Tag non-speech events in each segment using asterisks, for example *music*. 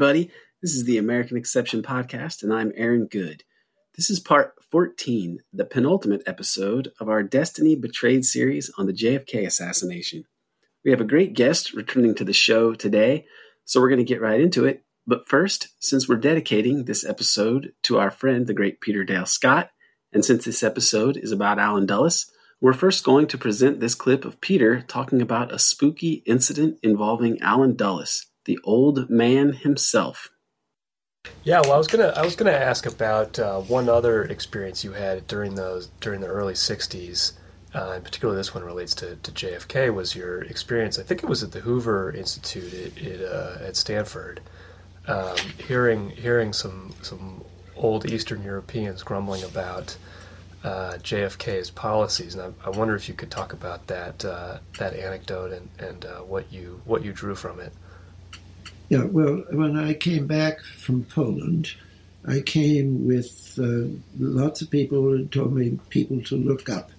Everybody. This is the American Exception Podcast, and I'm Aaron Good. This is part 14, the penultimate episode of our Destiny Betrayed series on the JFK assassination. We have a great guest returning to the show today, so we're going to get right into it. But first, since we're dedicating this episode to our friend, the great Peter Dale Scott, and since this episode is about Allen Dulles, we're first going to present this clip of Peter talking about a spooky incident involving Allen Dulles, the old man himself. Yeah, well, I was gonna I was gonna ask about uh, one other experience you had during those during the early '60s. Uh, in particular, this one relates to, to JFK. Was your experience? I think it was at the Hoover Institute at, at, uh, at Stanford. Um, hearing hearing some some old Eastern Europeans grumbling about uh, JFK's policies, and I, I, wonder if you could talk about that uh, that anecdote and and uh, what you what you drew from it. Yeah, well, when I came back from Poland, I came with uh, lots of people who told me people to look up.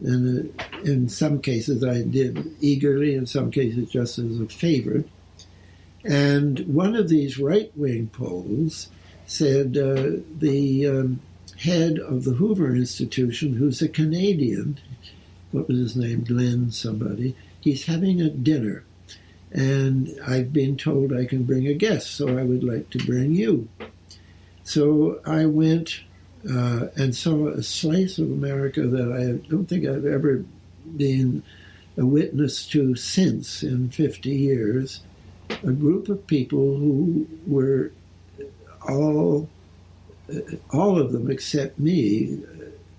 And uh, in some cases, I did eagerly, in some cases, just as a favor. And one of these right wing Poles said uh, the um, head of the Hoover Institution, who's a Canadian, what was his name, Glenn somebody, he's having a dinner and I've been told I can bring a guest, so I would like to bring you. So I went uh, and saw a slice of America that I don't think I've ever been a witness to since in 50 years. A group of people who were all, all of them except me,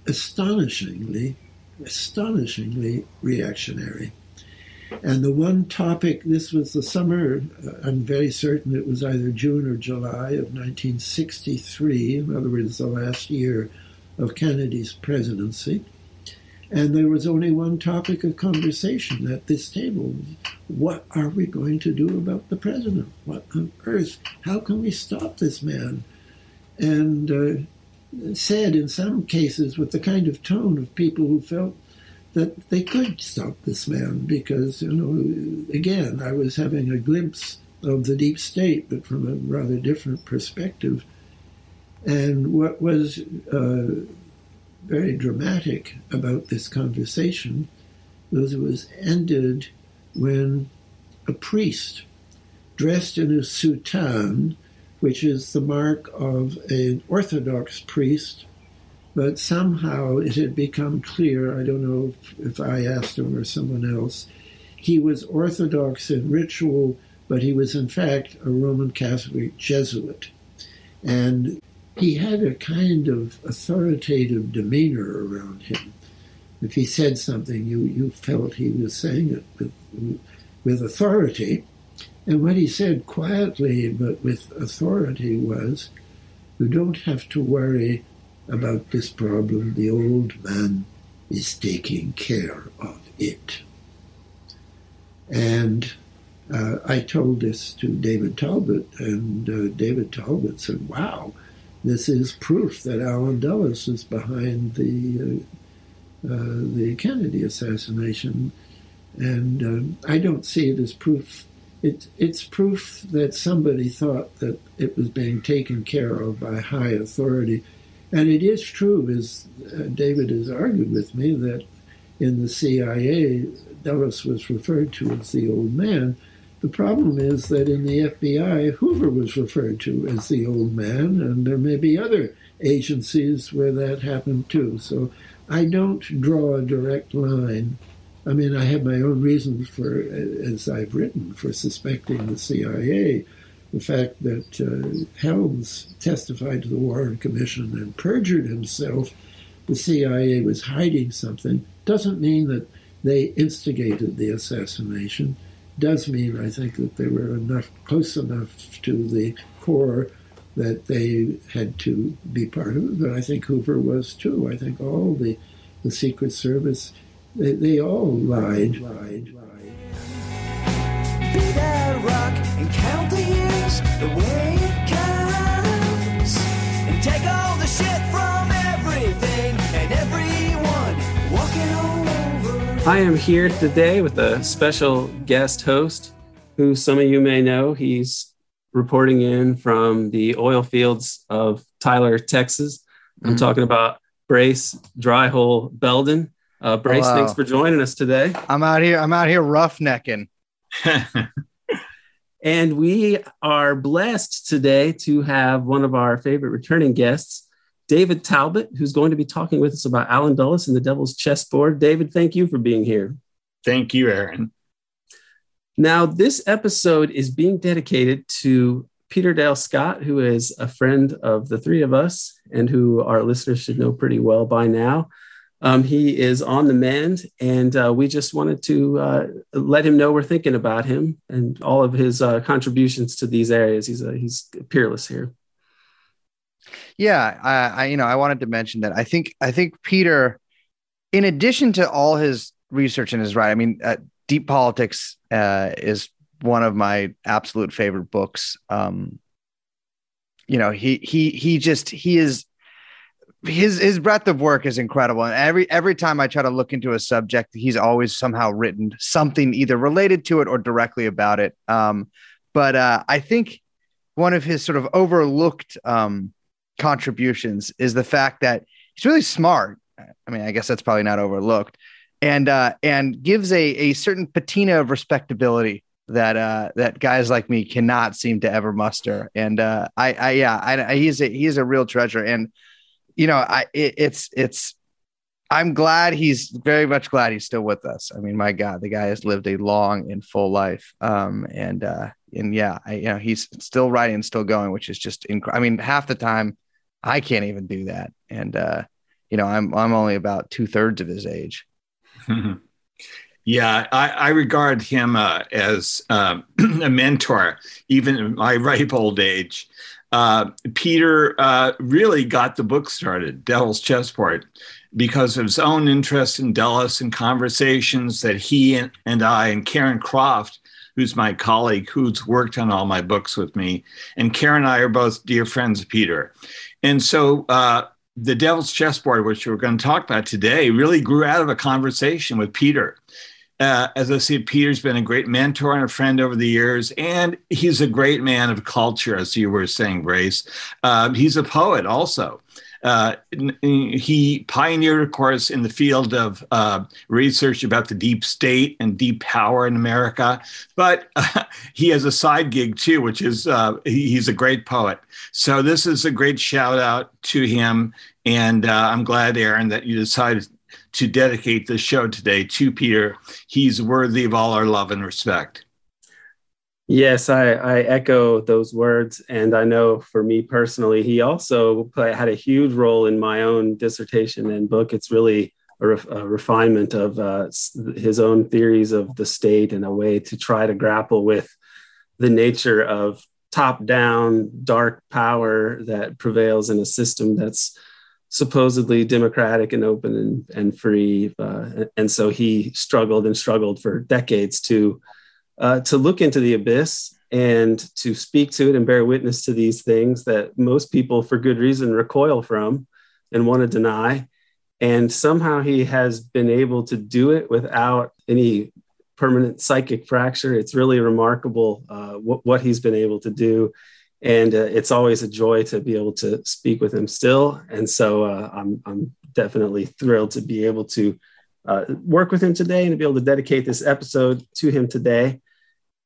astonishingly, astonishingly reactionary. And the one topic, this was the summer, uh, I'm very certain it was either June or July of 1963, in other words, the last year of Kennedy's presidency. And there was only one topic of conversation at this table. What are we going to do about the president? What on earth? How can we stop this man? And uh, said in some cases with the kind of tone of people who felt that they could stop this man because, you know, again, I was having a glimpse of the deep state, but from a rather different perspective. And what was uh, very dramatic about this conversation was it was ended when a priest dressed in a soutane, which is the mark of an Orthodox priest but somehow it had become clear, I don't know if, if I asked him or someone else, he was Orthodox in ritual, but he was in fact a Roman Catholic Jesuit. And he had a kind of authoritative demeanor around him. If he said something, you, you felt he was saying it with, with authority. And what he said quietly but with authority was, You don't have to worry about this problem, the old man is taking care of it. And uh, I told this to David Talbot, and uh, David Talbot said, Wow, this is proof that Allen Dulles is behind the, uh, uh the Kennedy assassination. And um, I don't see it as proof. It, it's proof that somebody thought that it was being taken care of by high authority and it is true, as uh, David has argued with me, that in the CIA, Dulles was referred to as the old man. The problem is that in the FBI, Hoover was referred to as the old man, and there may be other agencies where that happened too. So I don't draw a direct line. I mean, I have my own reasons for, as I've written, for suspecting the CIA the fact that uh, Helms testified to the Warren Commission and perjured himself, the CIA was hiding something, doesn't mean that they instigated the assassination. Does mean, I think, that they were enough close enough to the core that they had to be part of it. But I think Hoover was too. I think all the the Secret Service, they, they all lied, lied, lied. Be that rock and count I am here today with a special guest host who some of you may know. He's reporting in from the oil fields of Tyler, Texas. I'm mm-hmm. talking about Brace Dryhole Belden. Uh, Brace, wow. thanks for joining us today. I'm out here. I'm out here roughnecking. *laughs* and we are blessed today to have one of our favorite returning guests, David Talbot, who's going to be talking with us about Allen Dulles and the Devil's Chessboard. David, thank you for being here. Thank you, Aaron. Now, this episode is being dedicated to Peter Dale Scott, who is a friend of the three of us and who our listeners should know pretty well by now. Um, he is on the mend, and uh, we just wanted to uh, let him know we're thinking about him and all of his uh, contributions to these areas. He's he's peerless here. Yeah, I, I, you know I wanted to mention that I think I think Peter, in addition to all his research and his writing, I mean, uh, Deep Politics uh, is one of my absolute favorite books. Um, you know, he he he just he is his his breadth of work is incredible. And every every time i try to look into a subject he's always somehow written something either related to it or directly about it. Um, but uh, i think one of his sort of overlooked um, contributions is the fact that he's really smart. I mean i guess that's probably not overlooked. And uh, and gives a a certain patina of respectability that uh that guys like me cannot seem to ever muster. And uh i i yeah I, I he's a he's a real treasure. And you know i it, it's it's i'm glad he's very much glad he's still with us. I mean my god the guy has lived a long and full life. Um and uh and yeah I, you know he's still writing still going which is just incredible i mean half the time i can't even do that. And uh you know i'm i'm only about two-thirds of his age. *laughs* Yeah, I, I regard him uh, as uh, *clears throat* a mentor, even in my *laughs* ripe old age. Uh, Peter uh, really got the book started, Devil's Chessboard, because of his own interest in Dulles and conversations that he and, and I and Karen Croft, who's my colleague, who's worked on all my books with me, and Karen and I are both dear friends of Peter. And so uh, the Devil's Chessboard, which we're going to talk about today, really grew out of a conversation with Peter uh, as I said, Peter's been a great mentor and a friend over the years, and he's a great man of culture, as you were saying, Brace. Uh, he's a poet also. Uh, he pioneered, of course, in the field of uh, research about the deep state and deep power in America. But uh, *laughs* he has a side gig too, which is uh, he's a great poet. So this is a great shout out to him. And uh, I'm glad, Aaron, that you decided to dedicate this show today to Peter. He's worthy of all our love and respect. Yes, I, I echo those words. And I know for me personally, he also play, had a huge role in my own dissertation and book. It's really a, ref, a refinement of uh, his own theories of the state and a way to try to grapple with the nature of top down dark power that prevails in a system that's supposedly democratic and open and, and free. Uh, and so he struggled and struggled for decades to uh, to look into the abyss and to speak to it and bear witness to these things that most people, for good reason, recoil from and want to deny. And somehow he has been able to do it without any permanent psychic fracture. It's really remarkable uh, what, what he's been able to do and uh, it's always a joy to be able to speak with him still. And so uh, I'm, I'm definitely thrilled to be able to uh, work with him today and to be able to dedicate this episode to him today.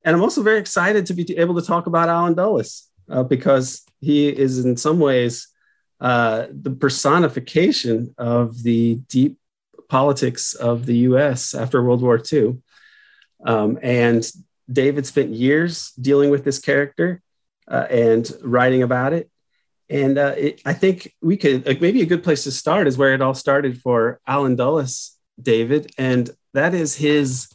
And I'm also very excited to be able to talk about Allen Dulles uh, because he is in some ways uh, the personification of the deep politics of the U.S. after World War II. Um, and David spent years dealing with this character uh, and writing about it. And uh, it, I think we could like, maybe a good place to start is where it all started for Allen Dulles, David, and that is his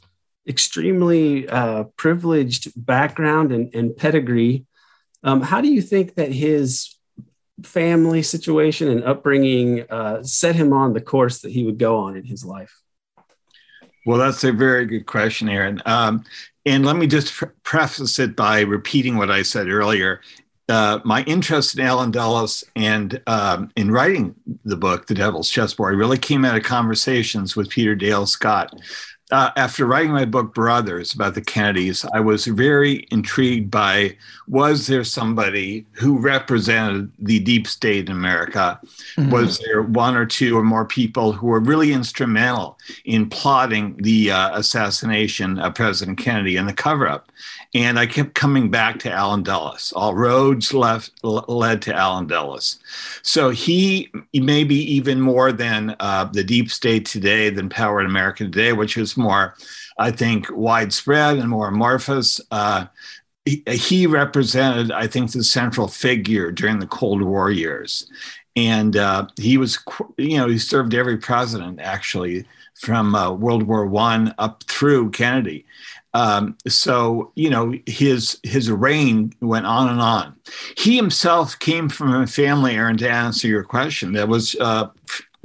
extremely uh, privileged background and, and pedigree. Um, how do you think that his family situation and upbringing uh, set him on the course that he would go on in his life? Well, that's a very good question, Aaron. Um, and let me just pre- preface it by repeating what I said earlier. Uh, my interest in Allen Dulles and um, in writing the book, The Devil's Chessboard, really came out of conversations with Peter Dale Scott. Uh, after writing my book Brothers about the Kennedys, I was very intrigued by was there somebody who represented the deep state in America? Mm-hmm. Was there one or two or more people who were really instrumental in plotting the uh, assassination of President Kennedy and the cover up? And I kept coming back to Allen Dulles. All roads left led to Allen Dulles. So he maybe even more than uh, the deep state today, than power in America today, which is more, I think, widespread and more amorphous. Uh, he, he, represented, I think, the central figure during the Cold War years. And uh, he was, you know, he served every president actually from uh, World War One up through Kennedy. Um, so you know his his reign went on and on. He himself came from a family, Aaron, to answer your question, that was uh,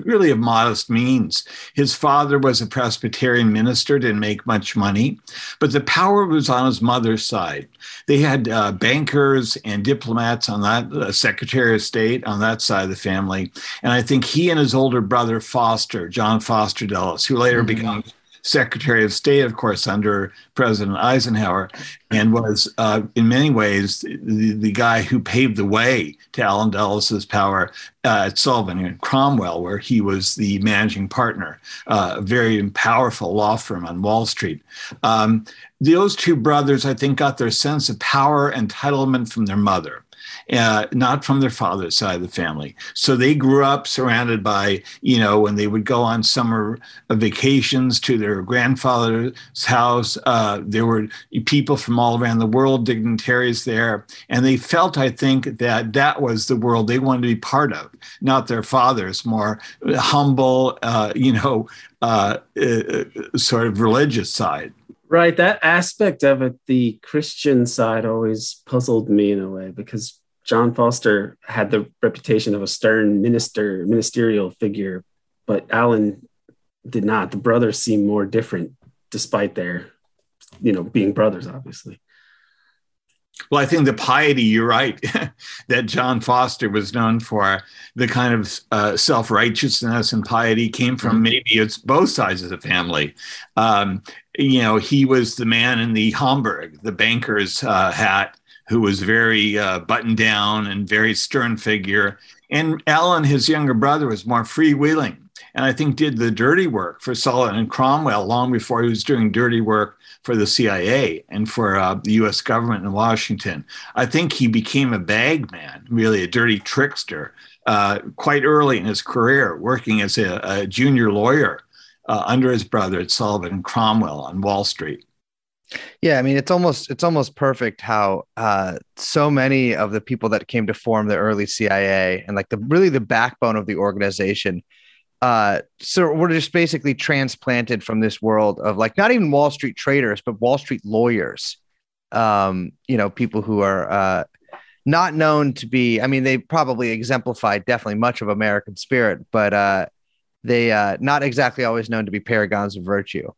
really of modest means. His father was a Presbyterian minister, didn't make much money, but the power was on his mother's side. They had uh, bankers and diplomats on that, uh, Secretary of State on that side of the family. And I think he and his older brother, Foster, John Foster Dulles, who later mm-hmm. became Secretary of State, of course, under President Eisenhower, and was uh, in many ways the, the, guy who paved the way to Allen Dulles's power uh, at Sullivan and Cromwell, where he was the managing partner, uh, a very powerful law firm on Wall Street. Um, those two brothers, I think, got their sense of power entitlement from their mother uh, not from their father's side of the family. So they grew up surrounded by, you know, when they would go on summer vacations to their grandfather's house, uh, there were people from all around the world, dignitaries there. And they felt, I think, that that was the world they wanted to be part of, not their father's more humble, uh, you know, uh, uh, sort of religious side. Right. That aspect of it, the Christian side, always puzzled me in a way because John Foster had the reputation of a stern minister, ministerial figure, but Allen did not. The brothers seem more different, despite their, you know, being brothers, obviously. Well, I think the piety, you're right, *laughs* that John Foster was known for, the kind of uh, self righteousness and piety came from mm-hmm. maybe it's both sides of the family. Um, you know, he was the man in the Homburg, the banker's uh, hat, who was very uh, buttoned down and very stern figure. And Allen, his younger brother, was more freewheeling and I think did the dirty work for Sullivan and Cromwell long before he was doing dirty work for the CIA and for uh, the US government in Washington. I think he became a bagman, really a dirty trickster, uh, quite early in his career, working as a, a junior lawyer uh, under his brother at Sullivan and Cromwell on Wall Street. Yeah, I mean it's almost it's almost perfect how uh, so many of the people that came to form the early CIA and like the really the backbone of the organization uh so we're just basically transplanted from this world of like not even Wall Street traders but Wall Street lawyers. Um, you know, people who are uh not known to be I mean they probably exemplify definitely much of American spirit, but uh they uh not exactly always known to be paragons of virtue.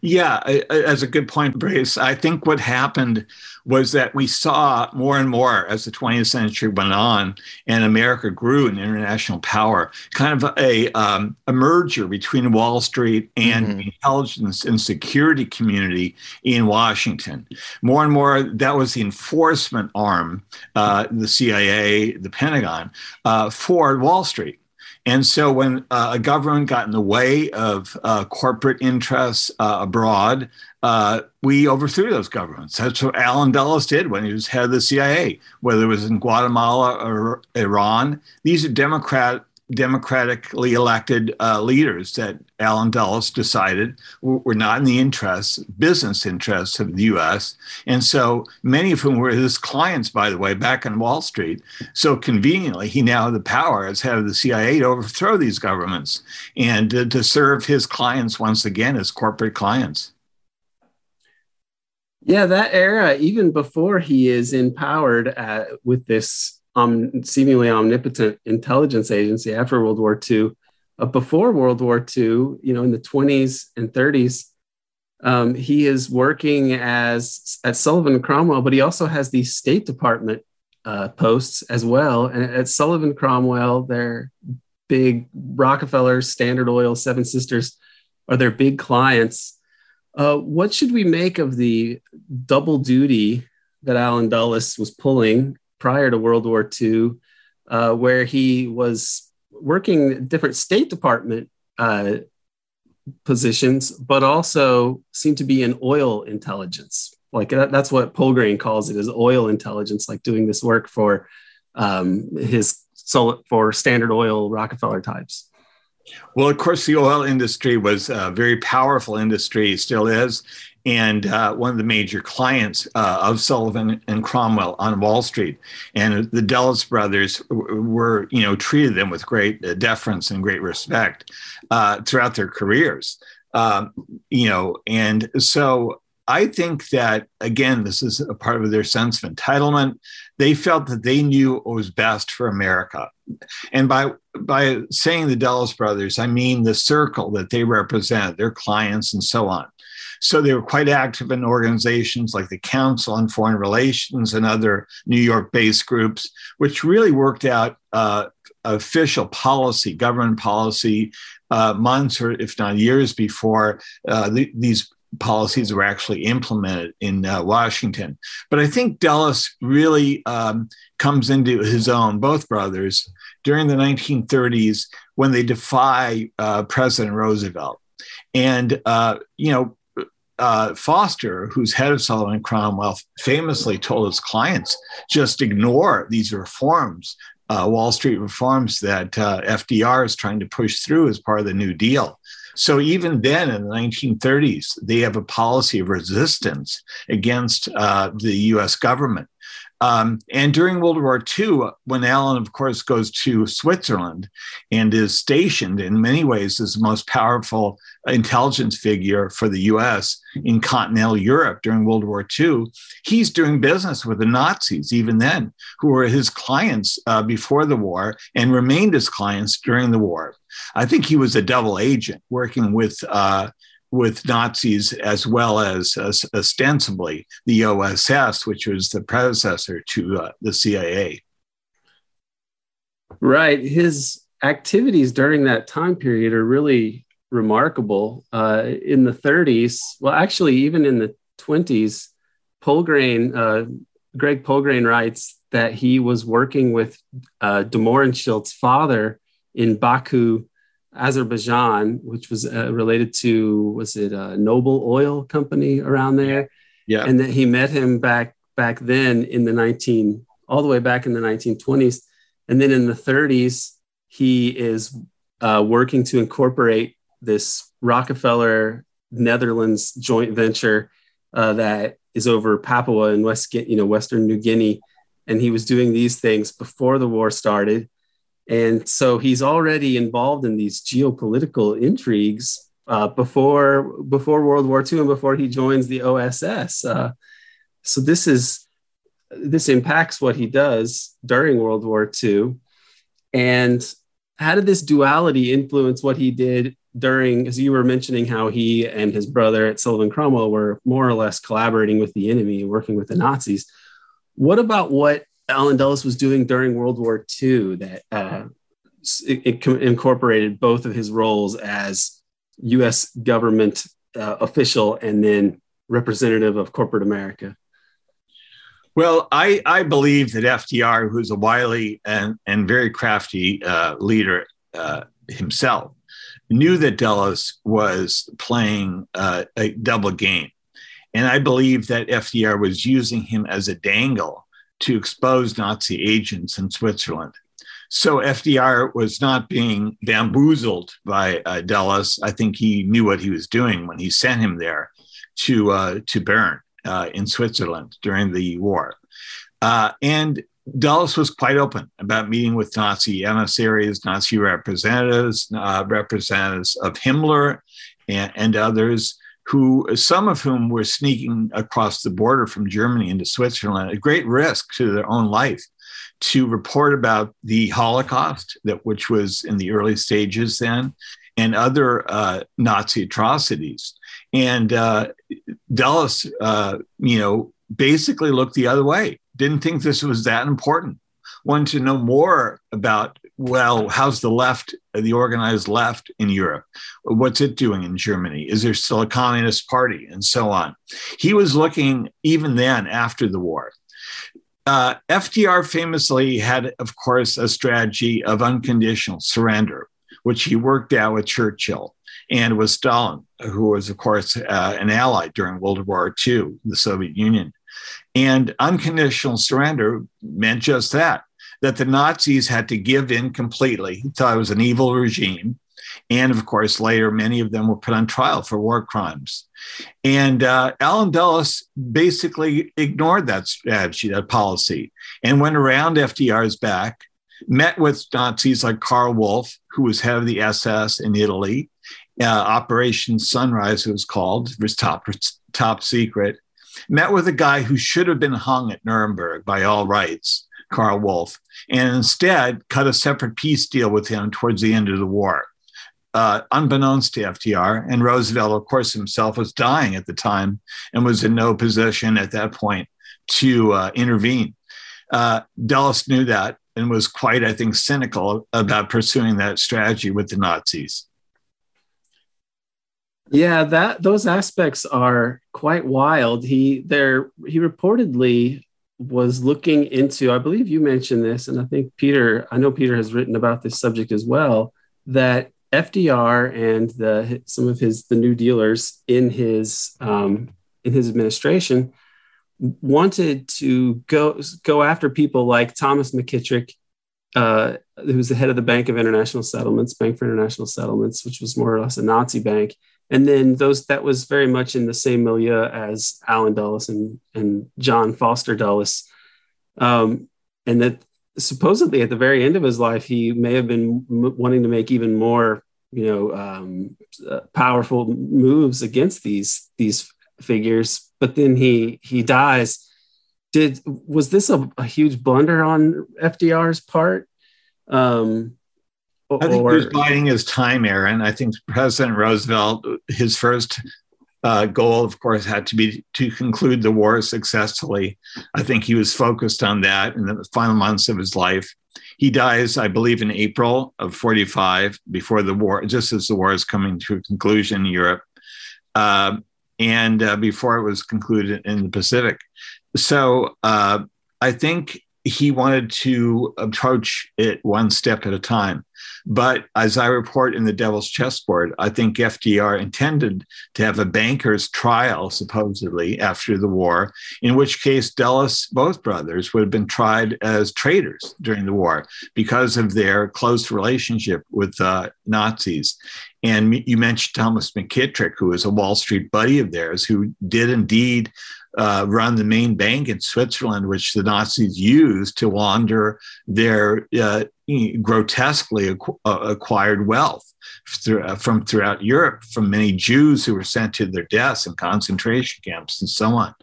Yeah, as a good point, Brace. I think what happened was that we saw more and more as the 20th century went on and America grew in international power, kind of a, um, a merger between Wall Street and mm-hmm. intelligence and security community in Washington. More and more, that was the enforcement arm, uh, the CIA, the Pentagon, uh, for Wall Street. And so when uh, a government got in the way of uh, corporate interests uh, abroad, uh, we overthrew those governments. That's what Allen Dulles did when he was head of the CIA, whether it was in Guatemala or Iran. These are Democrat democratically elected uh, leaders that Allen Dulles decided were not in the interests, business interests of the U.S. And so many of whom were his clients, by the way, back on Wall Street. So conveniently, he now had the power as head of the CIA to overthrow these governments and to, to serve his clients once again as corporate clients. Yeah, that era, even before he is empowered uh, with this um, seemingly omnipotent intelligence agency after World War II. Uh, before World War II, you know, in the 20s and 30s, um, he is working as at Sullivan Cromwell, but he also has these State Department uh, posts as well. And at Sullivan Cromwell, they're big Rockefeller, Standard Oil, Seven Sisters are their big clients. Uh, what should we make of the double duty that Allen Dulles was pulling prior to World War II, uh, where he was working different State Department uh, positions, but also seemed to be in oil intelligence. Like that, that's what Poulgrain calls it, is oil intelligence, like doing this work for um, his for Standard Oil Rockefeller types. Well, of course, the oil industry was a very powerful industry, still is, and uh, one of the major clients uh, of Sullivan and Cromwell on Wall Street. And the Dulles brothers were, you know, treated them with great uh, deference and great respect uh, throughout their careers. Um, you know, and so I think that again, this is a part of their sense of entitlement. They felt that they knew what was best for America, and by by saying the Dulles brothers, I mean the circle that they represent, their clients, and so on. So they were quite active in organizations like the Council on Foreign Relations and other New York-based groups, which really worked out uh, official policy, government policy, uh, months or if not years before uh, the, these policies were actually implemented in uh, Washington. But I think Dulles really um, comes into his own, both brothers, during the 1930s when they defy uh, President Roosevelt. And, uh, you know, uh, Foster, who's head of Sullivan and Cromwell, famously told his clients just ignore these reforms, uh, Wall Street reforms that uh, FDR is trying to push through as part of the New Deal. So even then, in the 1930s, they have a policy of resistance against uh, the U.S. government. Um, and during World War II, when Allen, of course, goes to Switzerland and is stationed in many ways as the most powerful intelligence figure for the US in continental Europe during World War II, he's doing business with the Nazis even then, who were his clients uh, before the war and remained his clients during the war. I think he was a double agent working with uh, with Nazis as well as uh, ostensibly the OSS, which was the predecessor to uh, the CIA. Right. His activities during that time period are really remarkable. Uh, in the 30s, well, actually, even in the 20s, Poulgrain, uh, Greg Poulgrain writes that he was working with uh, de Mohrenschildt's father in Baku Azerbaijan, which was uh, related to was it a Nobel Oil Company around there? Yeah. And that he met him back back then in the 19 all the way back in the 1920s, and then in the 30s he is uh, working to incorporate this Rockefeller Netherlands joint venture uh, that is over Papua and West you know Western New Guinea, and he was doing these things before the war started and so he's already involved in these geopolitical intrigues uh, before before World War II and before he joins the OSS. Uh, so this is this impacts what he does during World War II. And how did this duality influence what he did during, as you were mentioning, how he and his brother at Sullivan Cromwell were more or less collaborating with the enemy, working with the Nazis? What about what Allen Dulles was doing during World War II that uh, it, it, incorporated both of his roles as U.S. government uh, official and then representative of corporate America. Well, I, I believe that FDR, who's a wily and, and very crafty uh, leader uh, himself, knew that Dulles was playing uh, a double game. And I believe that FDR was using him as a dangle to expose Nazi agents in Switzerland. So FDR was not being bamboozled by uh, Dulles. I think he knew what he was doing when he sent him there to uh, to Bern uh, in Switzerland during the war. Uh, and Dulles was quite open about meeting with Nazi emissaries, Nazi representatives, uh, representatives of Himmler and, and others who some of whom were sneaking across the border from Germany into Switzerland at great risk to their own life to report about the Holocaust, that which was in the early stages then, and other uh, Nazi atrocities. And uh, Dulles, uh, you know, basically looked the other way. Didn't think this was that important. Wanted to know more about well, how's the left, the organized left in Europe? What's it doing in Germany? Is there still a communist party? And so on. He was looking even then after the war. Uh, FDR famously had, of course, a strategy of unconditional surrender, which he worked out with Churchill and with Stalin, who was, of course, uh, an ally during World War II, the Soviet Union. And unconditional surrender meant just that that the Nazis had to give in completely. He thought it was an evil regime. And of course, later, many of them were put on trial for war crimes. And uh, Allen Dulles basically ignored that strategy, that policy, and went around FDR's back, met with Nazis like Karl Wolff, who was head of the SS in Italy. Uh, Operation Sunrise, it was called, it was top, top secret. Met with a guy who should have been hung at Nuremberg by all rights, Karl Wolff, and instead cut a separate peace deal with him towards the end of the war. Uh, unbeknownst to FDR, and Roosevelt, of course, himself was dying at the time and was in no position at that point to uh, intervene. Uh, Dulles knew that and was quite, I think, cynical about pursuing that strategy with the Nazis. Yeah, that those aspects are quite wild. He there he reportedly was looking into, I believe you mentioned this, and I think Peter, I know Peter has written about this subject as well, that FDR and the some of his the new dealers in his um, in his administration wanted to go go after people like Thomas McKittrick, uh, who was the head of the Bank of International Settlements, Bank for International Settlements, which was more or less a Nazi bank, and then those that was very much in the same milieu as Allen Dulles and, and John Foster Dulles. Um, and that supposedly at the very end of his life, he may have been m- wanting to make even more, you know, um, uh, powerful moves against these these figures. But then he he dies. Did was this a, a huge blunder on FDR's part? Um, I think or, he was biding his time, Aaron. I think President Roosevelt, his first uh, goal, of course, had to be to conclude the war successfully. I think he was focused on that in the final months of his life. He dies, I believe, in April of 45, before the war, just as the war is coming to a conclusion in Europe, uh, and uh, before it was concluded in the Pacific. So uh, I think he wanted to approach it one step at a time. But as I report in the Devil's Chessboard, I think FDR intended to have a banker's trial, supposedly, after the war, in which case Dulles, both brothers, would have been tried as traitors during the war because of their close relationship with uh, Nazis. And you mentioned Thomas McKittrick, who was a Wall Street buddy of theirs, who did indeed uh, run the main bank in Switzerland, which the Nazis used to launder their uh, grotesquely uh, acquired wealth uh, from throughout Europe, from many Jews who were sent to their deaths in concentration camps and so on.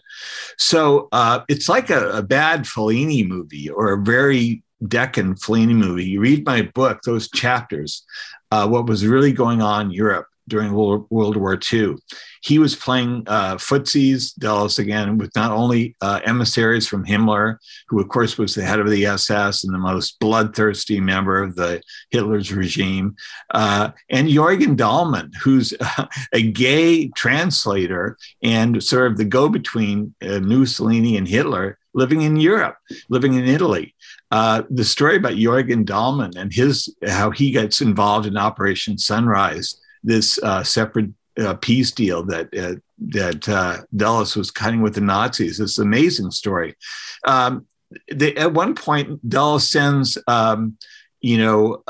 So uh, it's like a, a bad Fellini movie or a very decadent Fellini movie. You read my book, those chapters, uh, what was really going on in Europe during World, War II. He was playing uh, footsies, Dulles again, with not only uh, emissaries from Himmler, who of course was the head of the SS and the most bloodthirsty member of the Hitler's regime, uh, and Eugen Dollmann, who's *laughs* a gay translator and sort of the go-between uh, Mussolini and Hitler, living in Europe, living in Italy. Uh, the story about Eugen Dollmann and his how he gets involved in Operation Sunrise this uh, separate uh, peace deal that uh, that uh, Dulles was cutting with the Nazis. It's an amazing story. Um, they, at one point, Dulles sends um, you know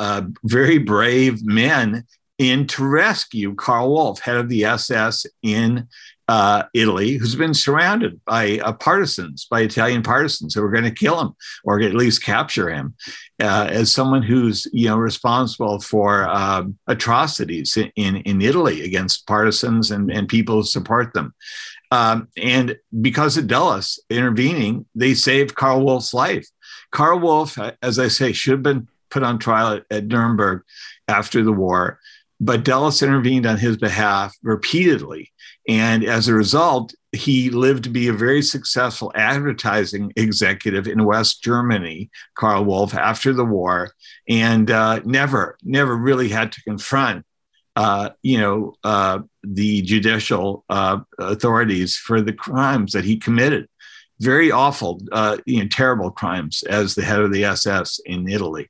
very brave men in to rescue Karl Wolff, head of the SS in uh, Italy, who's been surrounded by uh, partisans, by Italian partisans who are going to kill him or at least capture him, uh, as someone who's you know responsible for um, atrocities in, in, in Italy against partisans and, and people who support them. Um, and because of Dulles intervening, they saved Karl Wolff's life. Karl Wolff, as I say, should have been put on trial at, at Nuremberg after the war, but Dulles intervened on his behalf repeatedly and as a result, he lived to be a very successful advertising executive in West Germany, Karl Wolff, after the war, and uh, never, never really had to confront, uh, you know, uh, the judicial uh, authorities for the crimes that he committed. Very awful, uh, you know, terrible crimes as the head of the SS in Italy.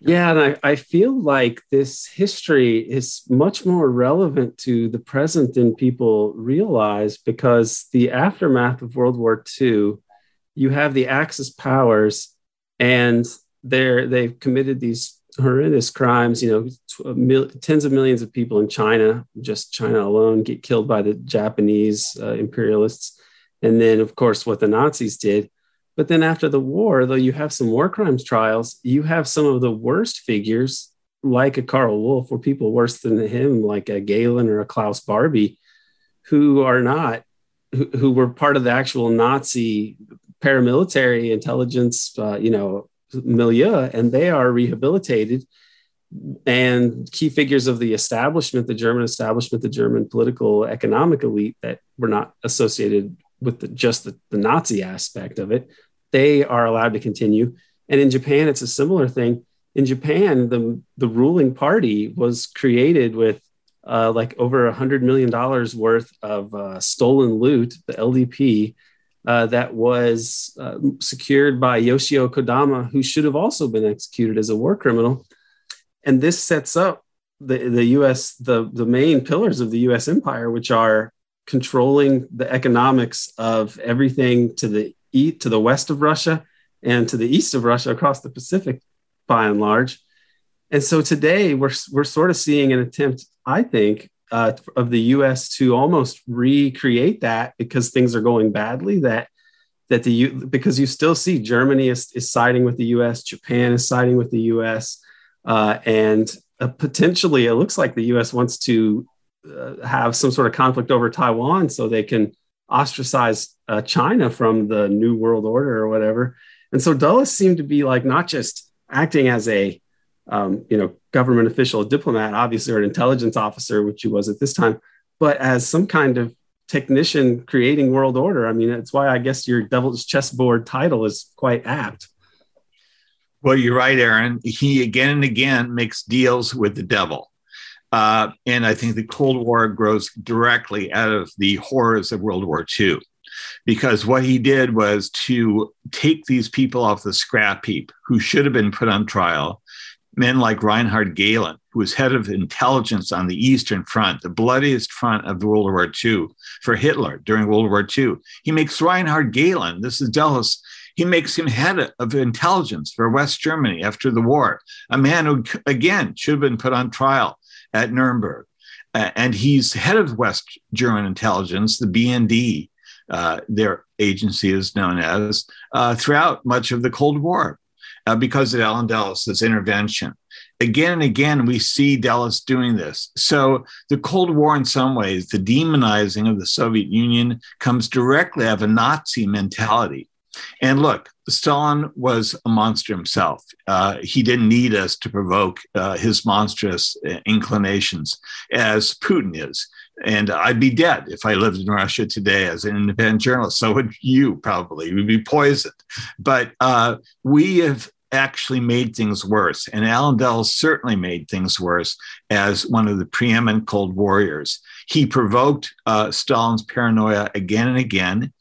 Yeah, and I, I feel like this history is much more relevant to the present than people realize because the aftermath of World War II, you have the Axis powers, and they're they've committed these horrendous crimes. You know, mil- tens of millions of people in China, just China alone, get killed by the Japanese uh, imperialists, and then of course what the Nazis did but then after the war, though you have some war crimes trials, you have some of the worst figures, like a Karl Wolf, or people worse than him, like a Gehlen or a Klaus Barbie, who are not, who, who were part of the actual Nazi paramilitary intelligence, uh, you know, milieu, and they are rehabilitated. And key figures of the establishment, the German establishment, the German political economic elite that were not associated with the, just the, the Nazi aspect of it, they are allowed to continue. And in Japan, it's a similar thing. In Japan, the, the ruling party was created with uh, like over a hundred million dollars worth of uh, stolen loot, the LDP, uh, that was uh, secured by Yoshio Kodama, who should have also been executed as a war criminal. And this sets up the, the US, the, the main pillars of the US empire, which are controlling the economics of everything to the east, to the west of Russia and to the east of Russia across the Pacific, by and large. And so today we're we're sort of seeing an attempt, I think, uh, of the U.S. to almost recreate that because things are going badly. That that the U, because you still see Germany is, is siding with the U.S., Japan is siding with the U.S., uh, and uh, potentially it looks like the U.S. wants to uh, have some sort of conflict over Taiwan so they can ostracize uh, China from the New World Order or whatever. And so Dulles seemed to be like not just acting as a um, you know government official, diplomat, obviously, or an intelligence officer, which he was at this time, but as some kind of technician creating world order. I mean, that's why I guess your devil's chessboard title is quite apt. Well, you're right, Aaron. He again and again makes deals with the devil. Uh, and I think the Cold War grows directly out of the horrors of World War II. Because what he did was to take these people off the scrap heap who should have been put on trial, men like Reinhard Gehlen, who was head of intelligence on the Eastern Front, the bloodiest front of World War II for Hitler during World War II. He makes Reinhard Gehlen, this is Dulles, he makes him head of intelligence for West Germany after the war, a man who, again, should have been put on trial at Nuremberg. Uh, and he's head of West German intelligence, the BND, uh, their agency is known as, uh, throughout much of the Cold War uh, because of Allen Dulles' intervention. Again and again, we see Dulles doing this. So the Cold War, in some ways, the demonizing of the Soviet Union comes directly out of a Nazi mentality. And look, Stalin was a monster himself. Uh, he didn't need us to provoke uh, his monstrous uh, inclinations as Putin is. And I'd be dead if I lived in Russia today as an independent journalist. So would you probably. We'd be poisoned. But uh, we have actually made things worse. And Allen Dulles certainly made things worse as one of the preeminent Cold Warriors. He provoked uh, Stalin's paranoia again and again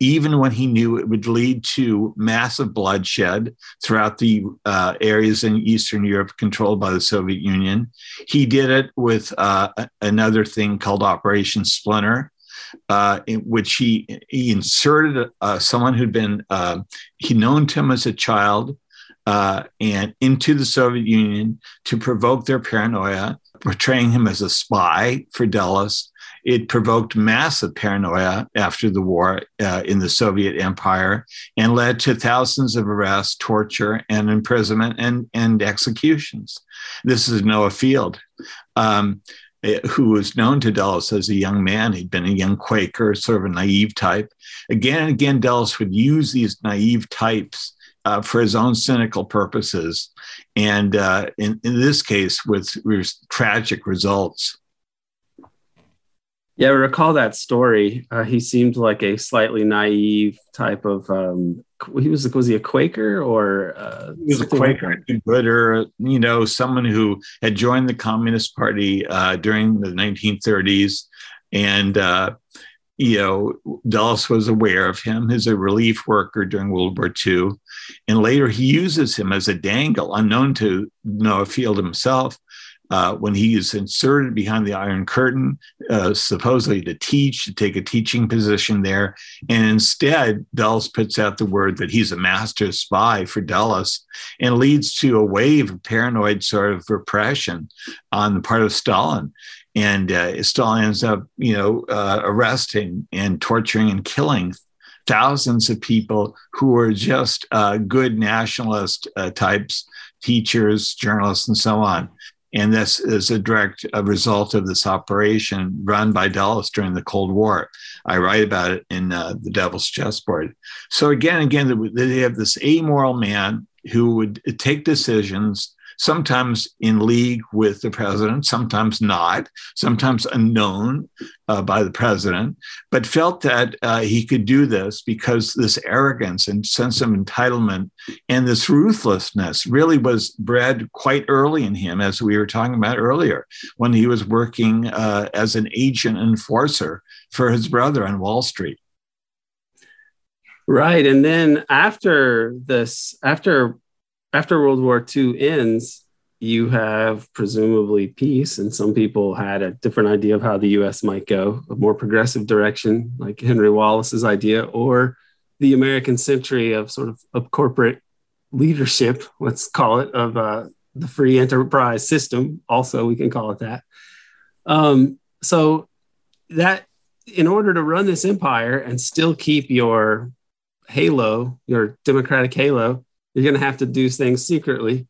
even when he knew it would lead to massive bloodshed throughout the uh, areas in Eastern Europe controlled by the Soviet Union. He did it with uh, another thing called Operation Splinter. Uh, in which he he inserted uh, someone who'd been uh, he known to him as a child uh, and into the Soviet Union to provoke their paranoia, portraying him as a spy for Dulles, it provoked massive paranoia after the war uh, in the Soviet Empire and led to thousands of arrests, torture, and imprisonment and, and executions. This is Noel Field. Um, eh, who was known to Dulles as a young man. He'd been a young Quaker, sort of a naive type. Again and again, Dulles would use these naive types uh, for his own cynical purposes. And uh, in, in this case, with, with tragic results. Yeah, I recall that story. Uh, he seemed like a slightly naive type of. Um, he was was he a Quaker or uh, he was a Quaker, like gooder, you know, someone who had joined the Communist Party uh, during the 1930s, and uh, you know, Dulles was aware of him as a relief worker during World War II, and later he uses him as a dangle, unknown to Noel Field himself, uh, when he is inserted behind the Iron Curtain, uh, supposedly to teach, to take a teaching position there. And instead, Dulles puts out the word that he's a master spy for Dulles and leads to a wave of paranoid sort of repression on the part of Stalin. And uh, Stalin ends up, you know, uh, arresting and torturing and killing thousands of people who were just uh, good nationalist uh, types, teachers, journalists, and so on. And this is a direct result of this operation run by Dulles during the Cold War. I write about it in uh, The Devil's Chessboard. So, again, again, they have this amoral man who would take decisions sometimes in league with the president, sometimes not, sometimes unknown uh, by the president, but felt that uh, he could do this because this arrogance and sense of entitlement and this ruthlessness really was bred quite early in him, as we were talking about earlier, when he was working uh, as an agent enforcer for his brother on Wall Street. Right. And then after this, after after World War II ends, you have presumably peace, and some people had a different idea of how the US might go, a more progressive direction, like Henry Wallace's idea, or the American century of sort of, of corporate leadership, let's call it, of uh, the free enterprise system. Also, we can call it that. Um, so, that in order to run this empire and still keep your halo, your democratic halo, you're going to have to do things secretly.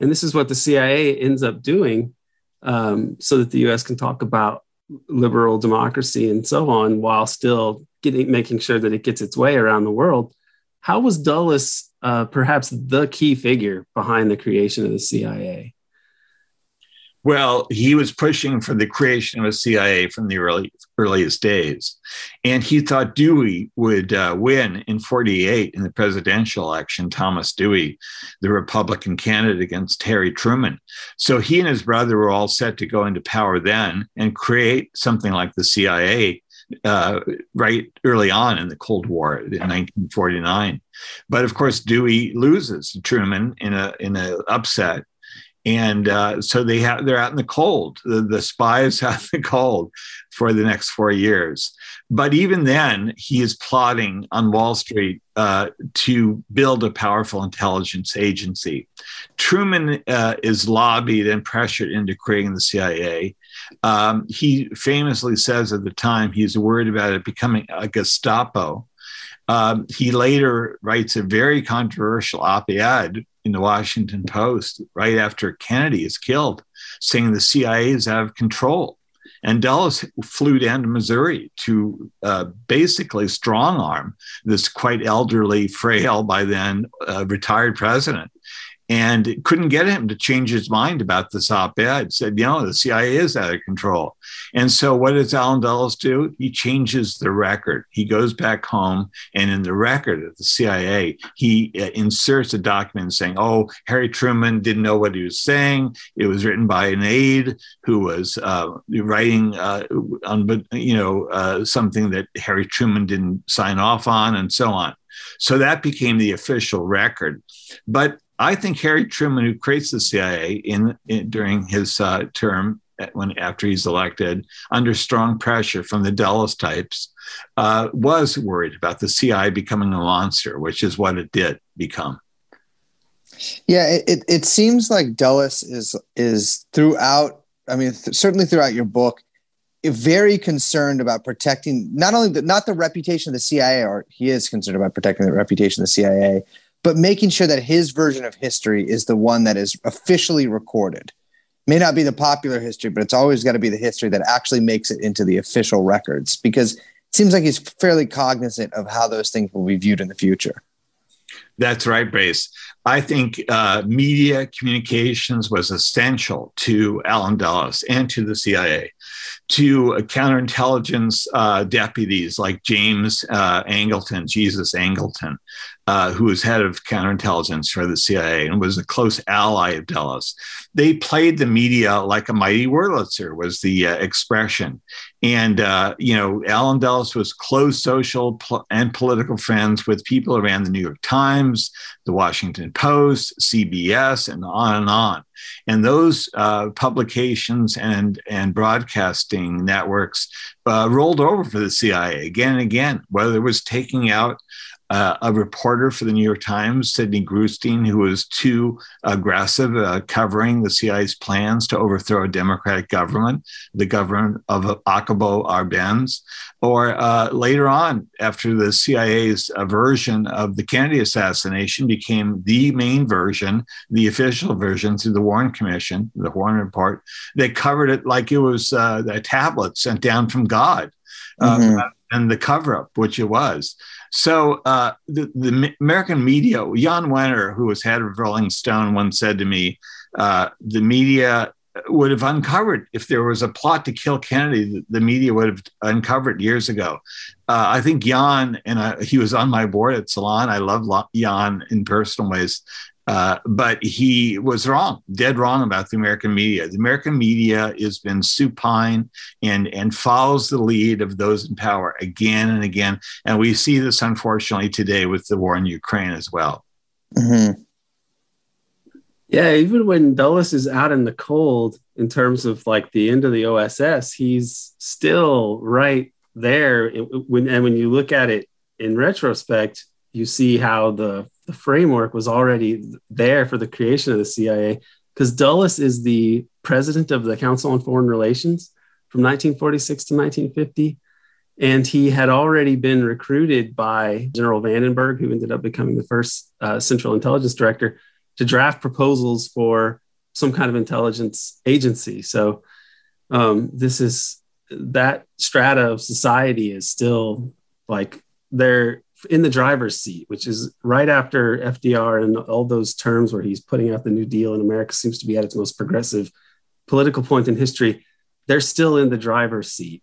And this is what the CIA ends up doing um, so that the US can talk about liberal democracy and so on while still getting making sure that it gets its way around the world. How was Dulles uh, perhaps the key figure behind the creation of the CIA? Well, he was pushing for the creation of a CIA from the early earliest days, and he thought Dewey would uh, win in '48 in the presidential election. Thomas Dewey, the Republican candidate against Harry Truman. So he and his brother were all set to go into power then and create something like the CIA uh, right early on in the Cold War in 1949. But of course, Dewey loses Truman in a in an upset, and uh, so they have they're out in the cold. The, the *laughs* in the cold for the next four years. But even then, he is plotting on Wall Street uh, to build a powerful intelligence agency. Truman uh, is lobbied and pressured into creating the CIA. Um, he famously says at the time he's worried about it becoming a Gestapo. Um, he later writes a very controversial op ed in the Washington Post right after Kennedy is killed, saying the CIA is out of control. And Dulles flew down to Missouri to uh, basically strong arm this quite elderly, frail by then uh, retired president and couldn't get him to change his mind about this op-ed. Said, you know, the CIA is out of control. And so, what does Allen Dulles do? He changes the record. He goes back home, and in the record of the CIA, he uh, inserts a document saying, "Oh, Harry Truman didn't know what he was saying. It was written by an aide who was uh, writing uh, on, you know, uh, something that Harry Truman didn't sign off on, and so on." So that became the official record. But I think Harry Truman, who creates the CIA in, in during his uh, term when after he's elected, under strong pressure from the Dulles types, uh, was worried about the CIA becoming a monster, which is what it did become. Yeah, it, it seems like Dulles is is throughout. I mean, th- certainly throughout your book, very concerned about protecting not only the not the reputation of the CIA, or he is concerned about protecting the reputation of the CIA, but making sure that his version of history is the one that is officially recorded. May not be the popular history, but it's always got to be the history that actually makes it into the official records because it seems like he's fairly cognizant of how those things will be viewed in the future. That's right, Brace. I think uh, media communications was essential to Allen Dulles and to the CIA to counterintelligence uh, deputies like James uh, Angleton, Jesus Angleton, uh, who was head of counterintelligence for the CIA and was a close ally of Dulles. They played the media like a mighty Wurlitzer, was the uh, expression. And, uh, you know, Allen Dulles was close social pl- and political friends with people around the New York Times, the Washington Post, CBS, and on and on. And those uh, publications and, and broadcasting networks uh, rolled over for the CIA again and again, whether it was taking out uh, a reporter for the New York Times, Sydney Gruson, who was too aggressive, uh, covering the CIA's plans to overthrow a democratic government, the government of Jacobo Arbenz. Or uh, later on, after the CIA's version of the Kennedy assassination became the main version, the official version through the Warren Commission, the Warren Report, they covered it like it was uh, a tablet sent down from God. Uh, mm-hmm. And the cover up, which it was. So uh, the, the American media, Jan Wenner, who was head of Rolling Stone, once said to me, uh, the media would have uncovered if there was a plot to kill Kennedy. The media would have uncovered years ago. Uh, I think Jan and I, he was on my board at Salon. I love Jan in personal ways. Uh, but he was wrong, dead wrong about the American media. The American media has been supine and, and follows the lead of those in power again and again. And we see this, unfortunately, today with the war in Ukraine as well. Mm-hmm. Yeah, even when Dulles is out in the cold in terms of like the end of the OSS, he's still right there. When, and when you look at it in retrospect, you see how the the framework was already there for the creation of the CIA because Dulles is the president of the Council on Foreign Relations from 1946 to 1950. And he had already been recruited by General Vandenberg, who ended up becoming the first uh, Central Intelligence Director, to draft proposals for some kind of intelligence agency. So, um, this is that strata of society is still like they're in the driver's seat, which is right after FDR and all those terms where he's putting out the New Deal and America seems to be at its most progressive political point in history. They're still in the driver's seat,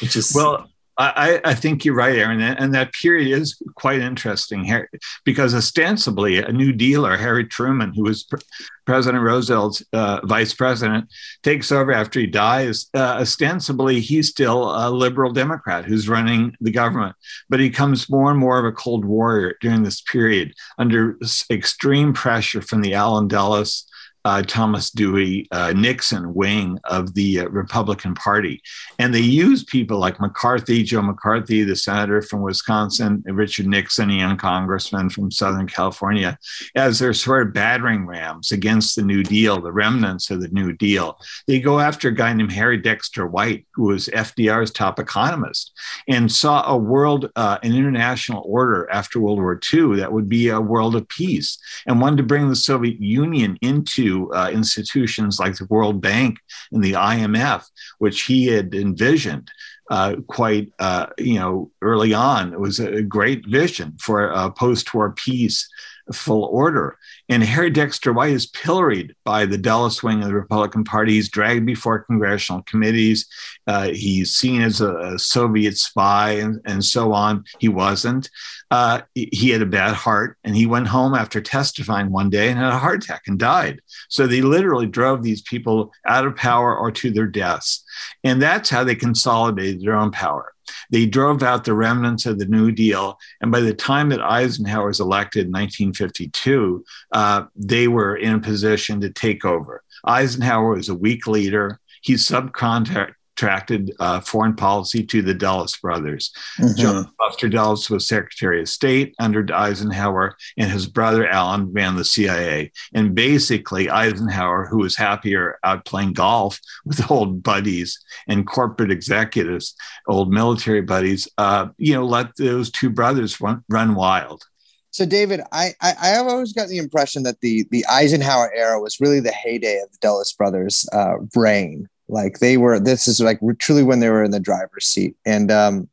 which is well. I, I, think you're right, Aaron, and that period is quite interesting here because ostensibly a New Dealer, Harry Truman, who was pr- President Roosevelt's uh, vice president, takes over after he dies. Uh, ostensibly, he's still a liberal Democrat who's running the government, but he becomes more and more of a Cold Warrior during this period under extreme pressure from the Allen Dulles uh, Thomas Dewey uh, Nixon wing of the uh, Republican Party. And they used people like McCarthy, Joe McCarthy, the senator from Wisconsin, Richard Nixon, a young congressman from Southern California, as their sort of battering rams against the New Deal, the remnants of the New Deal. They go after a guy named Harry Dexter White, was FDR's top economist, and saw a world, uh, an international order after World War II that would be a world of peace and wanted to bring the Soviet Union into uh, institutions like the World Bank and the IMF, which he had envisioned uh, quite, uh, you know, early on. It was a great vision for a post-war peace full order. And Harry Dexter White is pilloried by the Dulles wing of the Republican Party. He's dragged before congressional committees. Uh, he's seen as a, a Soviet spy and, and, so on. He wasn't. Uh, he had a bad heart and he went home after testifying one day and had a heart attack and died. So they literally drove these people out of power or to their deaths. And that's how they consolidated their own power. They drove out the remnants of the New Deal. And by the time that Eisenhower was elected in 1952, uh, they were in a position to take over. Eisenhower was a weak leader. He subcontract, contracted uh, foreign policy to the Dulles brothers. Mm-hmm. John Foster Dulles was Secretary of State under Eisenhower, and his brother Allen ran the CIA. And basically, Eisenhower, who was happier out playing golf with *laughs* old buddies and corporate executives, old military buddies, uh, you know, let those two brothers run, run wild. So, David, I, I, I have always gotten the impression that the the Eisenhower era was really the heyday of the Dulles brothers' uh, reign. Like they were, this is like truly when they were in the driver's seat. And um,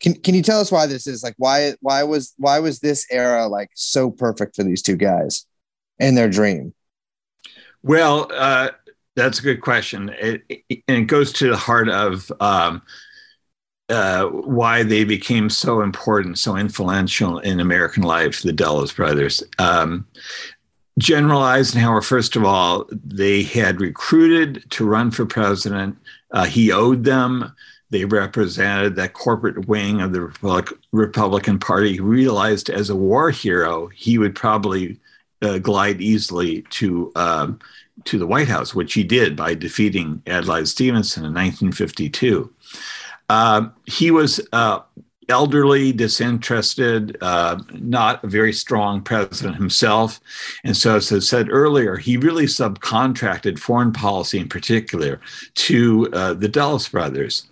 can can you tell us why this is? Like why why was why was this era like so perfect for these two guys and their dream? Well, uh, That's a good question. It, it, and it goes to the heart of um, uh, why they became so important, so influential in American life, the Dulles brothers. Um, General Eisenhower, first of all, they had recruited to run for president. Uh, he owed them. They represented that corporate wing of the Republican Party. He realized as a war hero, he would probably uh, glide easily to um, to the White House, which he did by defeating Adlai Stevenson in 1952. Uh, he was uh, elderly, disinterested, uh, not a very strong president himself. And so, as I said earlier, he really subcontracted foreign policy in particular to uh, the Dulles brothers.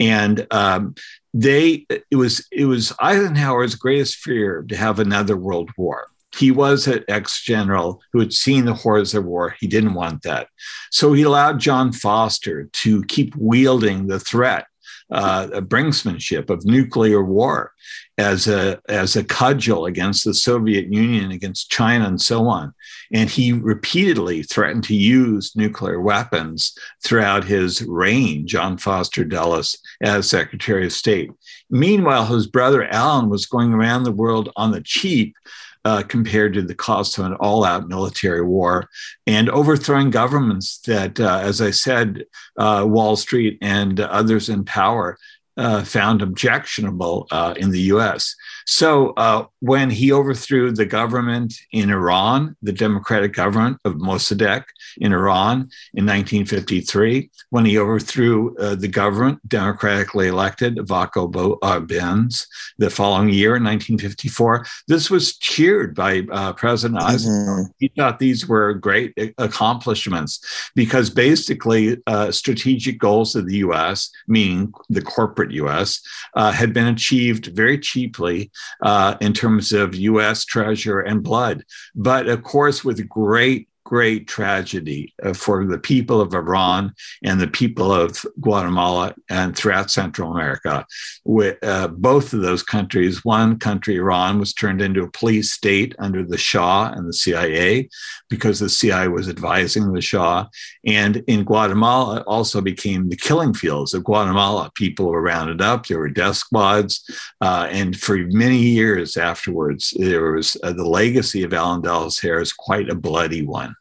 And um, they, it was, it was Eisenhower's greatest fear to have another world war he was an ex general who had seen the horrors of war. He didn't want that. So he allowed John Foster to keep wielding the threat, uh, brinksmanship of nuclear war as a, as a cudgel against the Soviet Union, against China, and so on. And he repeatedly threatened to use nuclear weapons throughout his reign, John Foster Dulles, as Secretary of State. Meanwhile, his brother Allen was going around the world on the cheap uh, compared to the cost of an all out military war and overthrowing governments that, uh, as I said, uh, Wall Street and others in power uh, found objectionable uh, in the US. So uh, when he overthrew the government in Iran, the democratic government of Mossadegh in Iran in 1953, when he overthrew uh, the government democratically elected Vako uh, Benz the following year in 1954, this was cheered by uh, President mm-hmm. Eisenhower. He thought these were great accomplishments because basically uh, strategic goals of the U.S., meaning the corporate U.S., uh, had been achieved very cheaply uh, in terms of US treasure and blood. But of course, with great great tragedy uh, for the people of Iran and the people of Guatemala and throughout Central America. With, uh, both of those countries, one country, Iran, was turned into a police state under the Shah and the CIA because the CIA was advising the Shah. And in Guatemala, it also became the killing fields of Guatemala. People were rounded up, there were death squads. Uh, and for many years afterwards, there was uh, the legacy of Allen Dulles Harris quite a bloody one.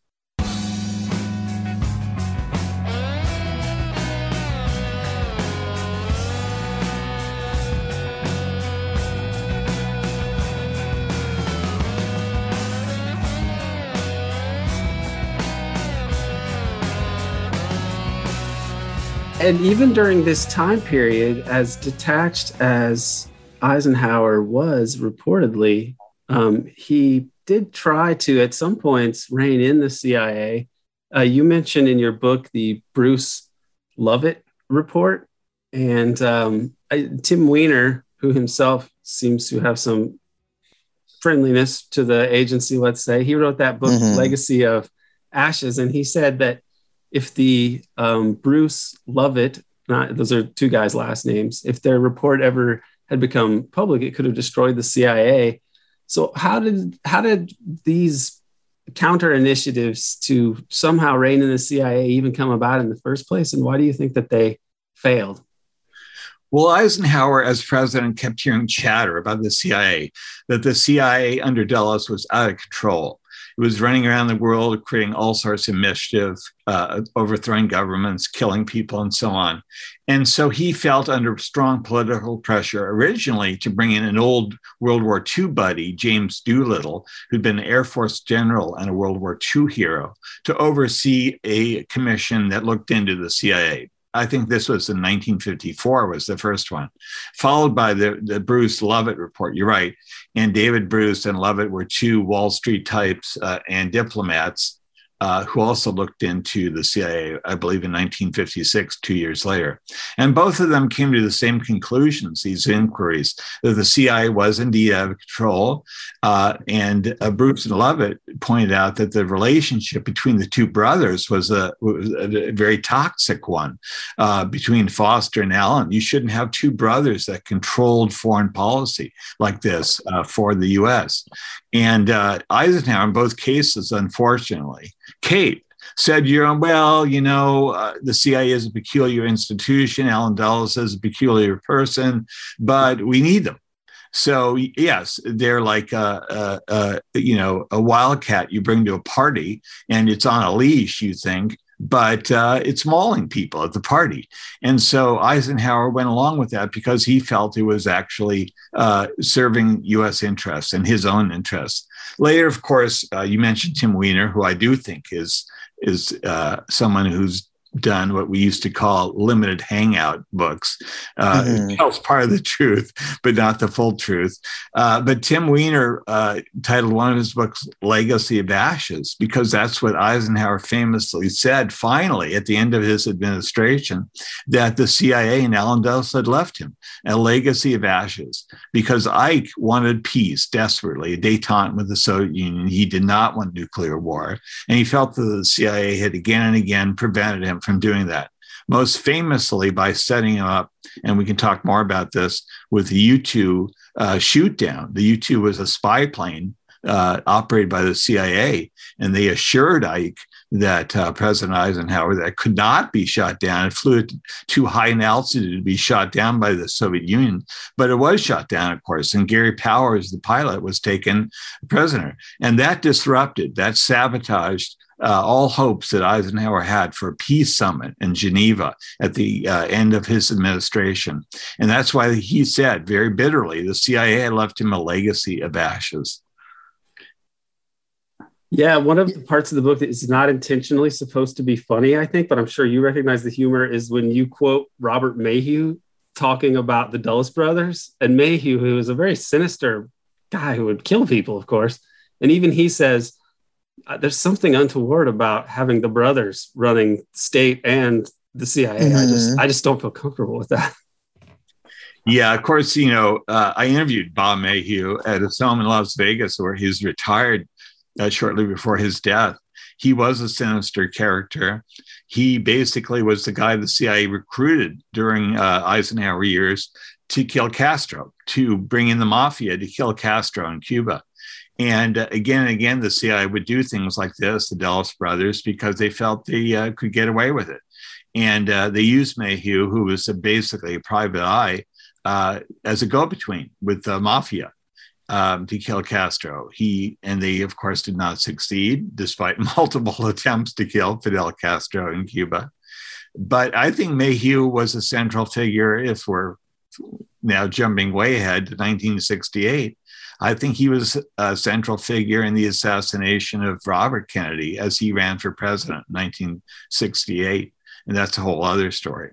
And even during this time period, as detached as Eisenhower was reportedly, um, he did try to, at some points, rein in the CIA. Uh, you mentioned in your book the Bruce Lovett report, and um, I, Tim Weiner, who himself seems to have some friendliness to the agency, let's say, he wrote that book, mm-hmm. Legacy of Ashes, and he said that if the um, Bruce Lovett, not those are two guys' last names, if their report ever had become public, it could have destroyed the CIA. So how did how did these counter initiatives to somehow rein in the CIA even come about in the first place? And why do you think that they failed? Well, Eisenhower, as president, kept hearing chatter about the CIA, that the CIA under Dulles was out of control. Was running around the world, creating all sorts of mischief, uh, overthrowing governments, killing people, and so on. And so he felt under strong political pressure originally to bring in an old World War II buddy, James Doolittle, who'd been an Air Force general and a World War II hero, to oversee a commission that looked into the CIA. I think this was in 1954 was the first one, followed by the, the Bruce Lovett report. You're right. And David Bruce and Lovett were two Wall Street types uh, and diplomats uh, who also looked into the CIA, I believe, in 1956, two years later. And both of them came to the same conclusions, these inquiries, that the CIA was indeed out of control. Uh, and uh, Bruce and Lovett pointed out that the relationship between the two brothers was a, was a very toxic one uh, between Foster and Allen. You shouldn't have two brothers that controlled foreign policy like this uh, for the US. And uh, Eisenhower, in both cases, unfortunately, Kate said, you know, well, you know, uh, the CIA is a peculiar institution. Allen Dulles is a peculiar person, but we need them. So yes, they're like a, a, a, you know a wildcat you bring to a party, and it's on a leash. You think, but uh, it's mauling people at the party. And so Eisenhower went along with that because he felt it was actually uh, serving U.S. interests and his own interests. Later, of course, uh, you mentioned Tim Weiner, who I do think is is uh, someone who's done what we used to call limited hangout books. Uh, mm-hmm. tells part of the truth, but not the full truth. Uh, but Tim Weiner uh, titled one of his books "Legacy of Ashes" because that's what Eisenhower famously said. Finally, at the end of his administration, that the CIA and Allen Dulles had left him a legacy of ashes because Ike wanted peace desperately, a détente with the Soviet Union. He did not want nuclear war, and he felt that the CIA had again and again prevented him from doing that. Most famously by setting him up, and we can talk more about this with the U 2 uh, shoot down. The U 2 was a spy plane uh, operated by the CIA, and they assured Ike that uh, President Eisenhower that could not be shot down. It flew at too high an altitude to be shot down by the Soviet Union, but it was shot down, of course. And Gary Powers, the pilot, was taken prisoner, and that disrupted, that sabotaged uh, all hopes that Eisenhower had for a peace summit in Geneva at the uh, end of his administration. And that's why he said very bitterly the CIA left him a legacy of ashes. Yeah, one of the parts of the book that is not intentionally supposed to be funny, I think, but I'm sure you recognize the humor is when you quote Robert Maheu talking about the Dulles brothers and Maheu, who is a very sinister guy who would kill people, of course. And even he says, uh, there's something untoward about having the brothers running state and the CIA. Mm-hmm. I just mm-hmm. I just don't feel comfortable with that. Yeah, of course. You know, uh, I interviewed Bob Maheu at his home in Las Vegas, where he's retired uh, shortly before his death. He was a sinister character. He basically was the guy the CIA recruited during uh, Eisenhower years to kill Castro, to bring in the mafia to kill Castro in Cuba. And uh, again and again, the CIA would do things like this, the Dulles brothers, because they felt they uh, could get away with it. And uh, they used Maheu, who was basically a private eye, uh, as a go-between with the mafia um, to kill Castro. He and they, of course, did not succeed, despite *laughs* multiple attempts to kill Fidel Castro in Cuba. But I think Maheu was a central figure. If we're now jumping way ahead to 1968 I think he was a central figure in the assassination of Robert Kennedy as he ran for president in 1968. And that's a whole other story.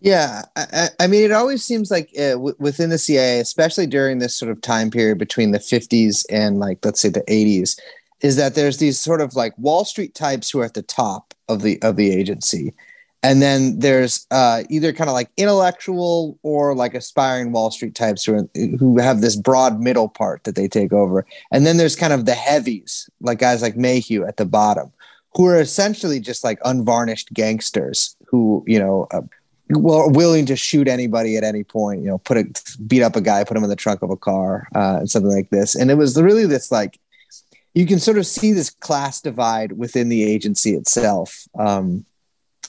Yeah, I, I mean, it always seems like uh, w- within the CIA, especially during this sort of time period between the 50s and like, let's say the 80s, is that there's these sort of like Wall Street types who are at the top of the of the agency, and then there's uh, either kind of like intellectual or like aspiring Wall Street types who are, who have this broad middle part that they take over, and then there's kind of the heavies, like guys like Maheu at the bottom, who are essentially just like unvarnished gangsters who you know uh, well willing to shoot anybody at any point, you know, put a beat up a guy, put him in the trunk of a car, uh, and something like this, and it was really this like you can sort of see this class divide within the agency itself. Um,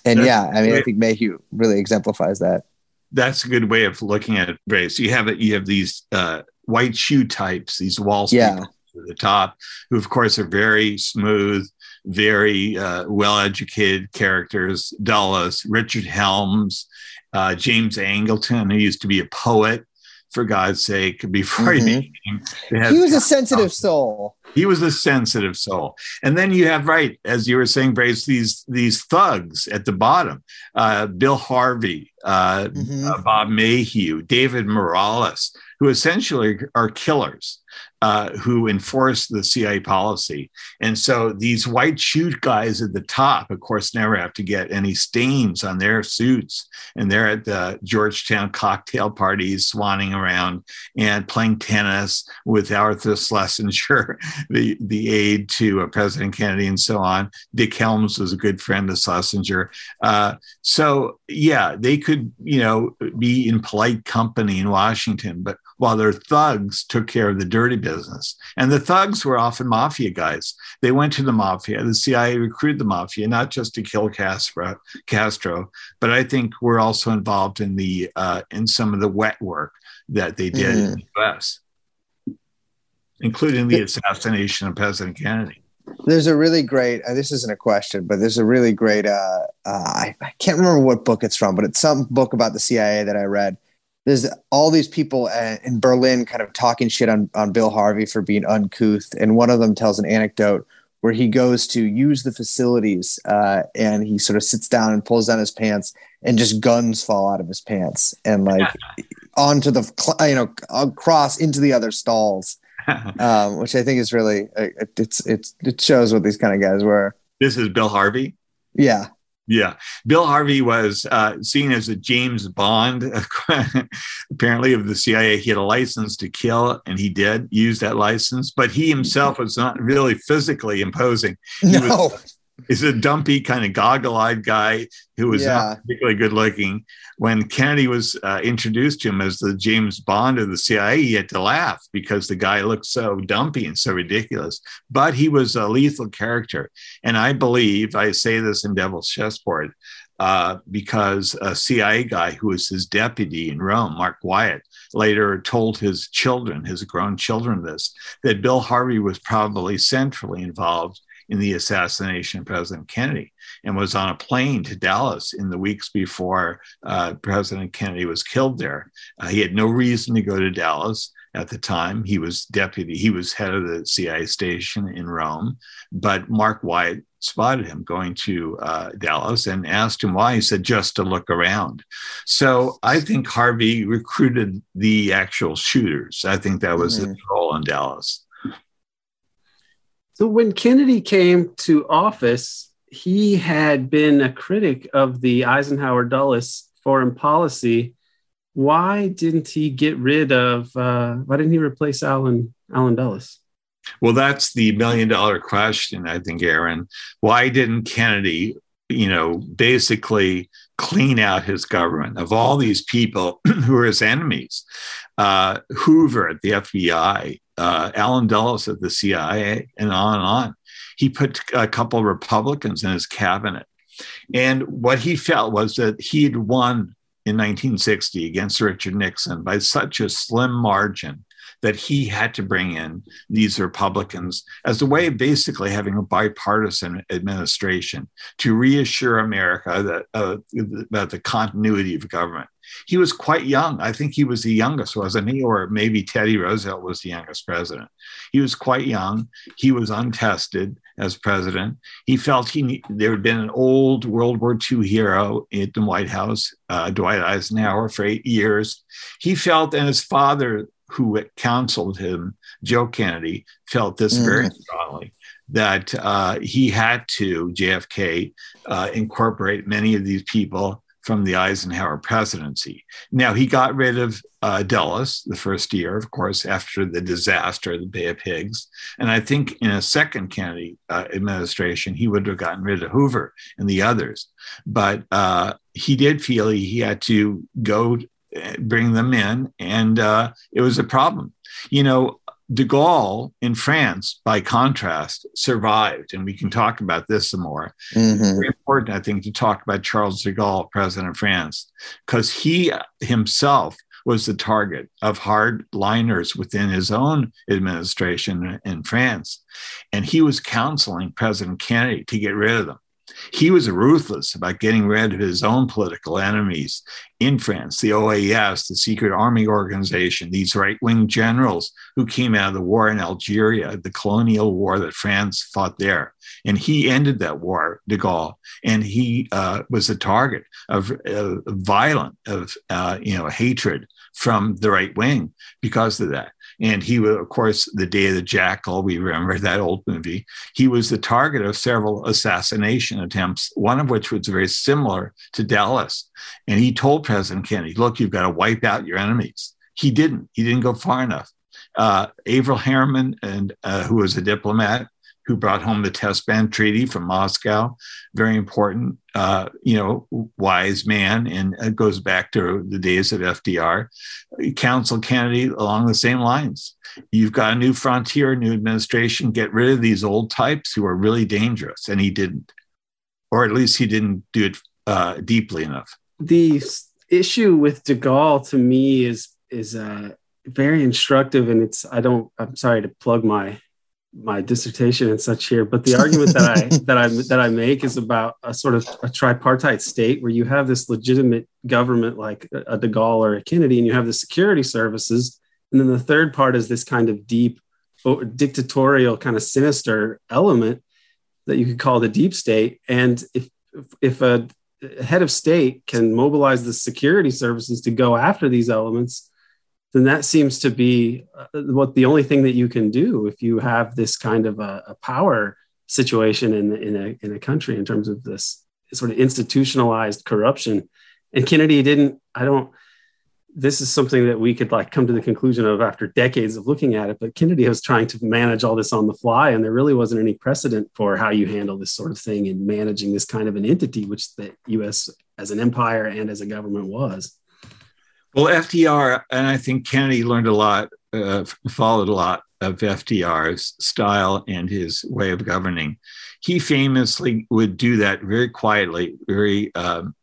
and yeah, I mean, I think Maheu really exemplifies that. That's a good way of looking at it, Ray. So you have it. You have these uh, white shoe types, these Wall Street yeah. at the top, who of course are very smooth, very uh, well-educated characters. Dulles, Richard Helms, uh, James Angleton, who used to be a poet, for God's sake, before mm-hmm. he became. He was a sensitive soul. He was a sensitive soul. And then you have right, as you were saying, Brace, these these thugs at the bottom. Uh, Bill Harvey, uh, mm-hmm. uh, Bob Maheu, David Morales, who essentially are killers uh, who enforce the CIA policy. And so these white shoe guys at the top, of course, never have to get any stains on their suits. And they're at the Georgetown cocktail parties, swanning around and playing tennis with Arthur Schlesinger, *laughs* the, the aide to uh, President Kennedy, and so on. Dick Helms was a good friend of Schlesinger. Uh, so, yeah, they could, you know, be in polite company in Washington, but while their thugs took care of the dirty business. And the thugs were often mafia guys. They went to the mafia. The CIA recruited the mafia not just to kill Castro, Castro but I think were also involved in the uh, in some of the wet work that they did mm. in the U.S., including the assassination of President Kennedy. There's a really great. Uh, this isn't a question, but there's a really great. Uh, uh, I, I can't remember what book it's from, but it's some book about the CIA that I read there's all these people uh, in Berlin kind of talking shit on, on Bill Harvey for being uncouth. And one of them tells an anecdote where he goes to use the facilities uh, and he sort of sits down and pulls down his pants and just guns fall out of his pants and like *laughs* onto the, you know, across into the other stalls, *laughs* um, which I think is really, uh, it's, it's, it shows what these kind of guys were. This is Bill Harvey. Yeah. Yeah. Bill Harvey was uh, seen as a James Bond, *laughs* apparently, of the CIA. He had a license to kill, and he did use that license, but he himself was not really physically imposing. He no. Was, is a dumpy kind of goggle-eyed guy who was yeah. not particularly good looking. When Kennedy was uh, introduced to him as the James Bond of the CIA, he had to laugh because the guy looked so dumpy and so ridiculous. But he was a lethal character, and I believe I say this in Devil's Chessboard uh, because a CIA guy who was his deputy in Rome, Mark Wyatt, later told his children, his grown children, this that Bill Harvey was probably centrally involved in the assassination of President Kennedy and was on a plane to Dallas in the weeks before uh, President Kennedy was killed there. Uh, he had no reason to go to Dallas at the time. He was deputy, he was head of the CIA station in Rome, but Mark Wyatt spotted him going to uh, Dallas and asked him why. He said, just to look around. So I think Harvey recruited the actual shooters. I think that was mm-hmm. his role in Dallas. So when Kennedy came to office, he had been a critic of the Eisenhower Dulles foreign policy. Why didn't he get rid of? Uh, why didn't he replace Allen Allen Dulles? Well, that's the million dollar question, I think, Aaron. Why didn't Kennedy, you know, basically clean out his government of all these people *clears throat* who are his enemies? Uh, Hoover at the FBI, uh, Allen Dulles at the CIA, and on and on. He put a couple of Republicans in his cabinet. And what he felt was that he'd won in 1960 against Richard Nixon by such a slim margin that he had to bring in these Republicans as a way of basically having a bipartisan administration to reassure America that uh, about the continuity of government. He was quite young. I think he was the youngest, wasn't he? Or maybe Teddy Roosevelt was the youngest president. He was quite young. He was untested as president. He felt he there had been an old World War II hero at the White House, uh, Dwight Eisenhower, for eight years. He felt, and his father who counseled him, Joe Kennedy, felt this mm. very strongly that uh, he had to, JFK, uh, incorporate many of these people from the Eisenhower presidency. Now, he got rid of uh, Dulles the first year, of course, after the disaster of the Bay of Pigs. And I think in a second Kennedy uh, administration, he would have gotten rid of Hoover and the others. But uh, he did feel he had to go bring them in, and uh, it was a problem. You know, de Gaulle in France, by contrast, survived, and we can talk about this some more. Mm-hmm. Very important, I think, to talk about Charles de Gaulle, president of France, because he himself was the target of hardliners within his own administration in France. And he was counseling President Kennedy to get rid of them. He was ruthless about getting rid of his own political enemies in France, the OAS, the secret army organization, these right wing generals who came out of the war in Algeria, the colonial war that France fought there. And he ended that war, de Gaulle, and he uh, was a target of uh, violent, of uh, you know, hatred from the right wing because of that. And he was, of course, the day of the jackal, we remember that old movie. He was the target of several assassination attempts, one of which was very similar to Dallas. And he told President Kennedy, look, you've got to wipe out your enemies. He didn't. He didn't go far enough. Uh, Averell Harriman, and uh, who was a diplomat, who brought home the Test Ban Treaty from Moscow. Very important, uh, you know, wise man, and it goes back to the days of FDR. Council Kennedy along the same lines. You've got a new frontier, new administration. Get rid of these old types who are really dangerous, and he didn't, or at least he didn't do it uh, deeply enough. The issue with De Gaulle to me is is uh, very instructive, and it's I don't I'm sorry to plug my my dissertation and such here, but the argument that I *laughs* that I that I make is about a sort of a tripartite state where you have this legitimate government like a De Gaulle or a Kennedy, and you have the security services, and then the third part is this kind of deep dictatorial kind of sinister element that you could call the deep state. And if if a head of state can mobilize the security services to go after these elements, then that seems to be uh, what the only thing that you can do if you have this kind of a, a power situation in, in, a, in a country in terms of this sort of institutionalized corruption. And Kennedy didn't, I don't, this is something that we could like come to the conclusion of after decades of looking at it. But Kennedy was trying to manage all this on the fly, and there really wasn't any precedent for how you handle this sort of thing in managing this kind of an entity, which the U.S. as an empire and as a government was. Well, FDR, and I think Kennedy learned a lot, uh, followed a lot of FDR's style and his way of governing. He famously would do that very quietly, very um,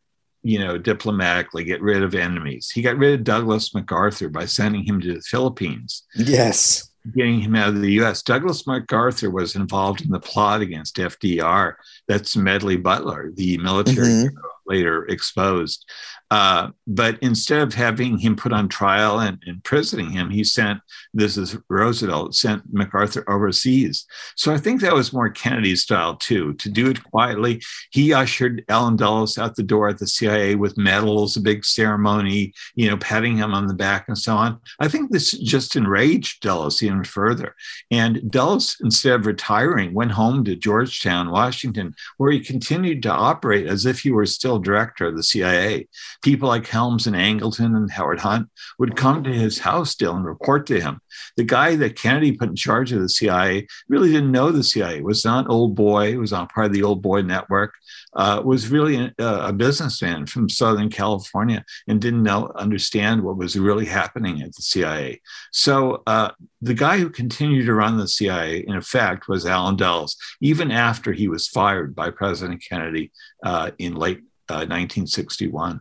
you know, diplomatically get rid of enemies. He got rid of Douglas MacArthur by sending him to the Philippines. Yes. Getting him out of the US. Douglas MacArthur was involved in the plot against FDR. That's Medley Butler, the military mm-hmm. later exposed. Uh, but instead of having him put on trial and imprisoning him, he sent this is Roosevelt sent MacArthur overseas. So I think that was more Kennedy's style too, to do it quietly. He ushered Allen Dulles out the door at the CIA with medals, a big ceremony, you know, patting him on the back and so on. I think this just enraged Dulles even further. And Dulles, instead of retiring, went home to Georgetown, Washington, where he continued to operate as if he were still director of the CIA people like Helms and Angleton and Howard Hunt would come to his house still and report to him. The guy that Kennedy put in charge of the CIA really didn't know the CIA, was not old boy, was not part of the old boy network, uh, was really a, a, businessman from Southern California and didn't know, understand what was really happening at the CIA. So uh, the guy who continued to run the CIA, in effect, was Allen Dulles, even after he was fired by President Kennedy uh, in late 1961.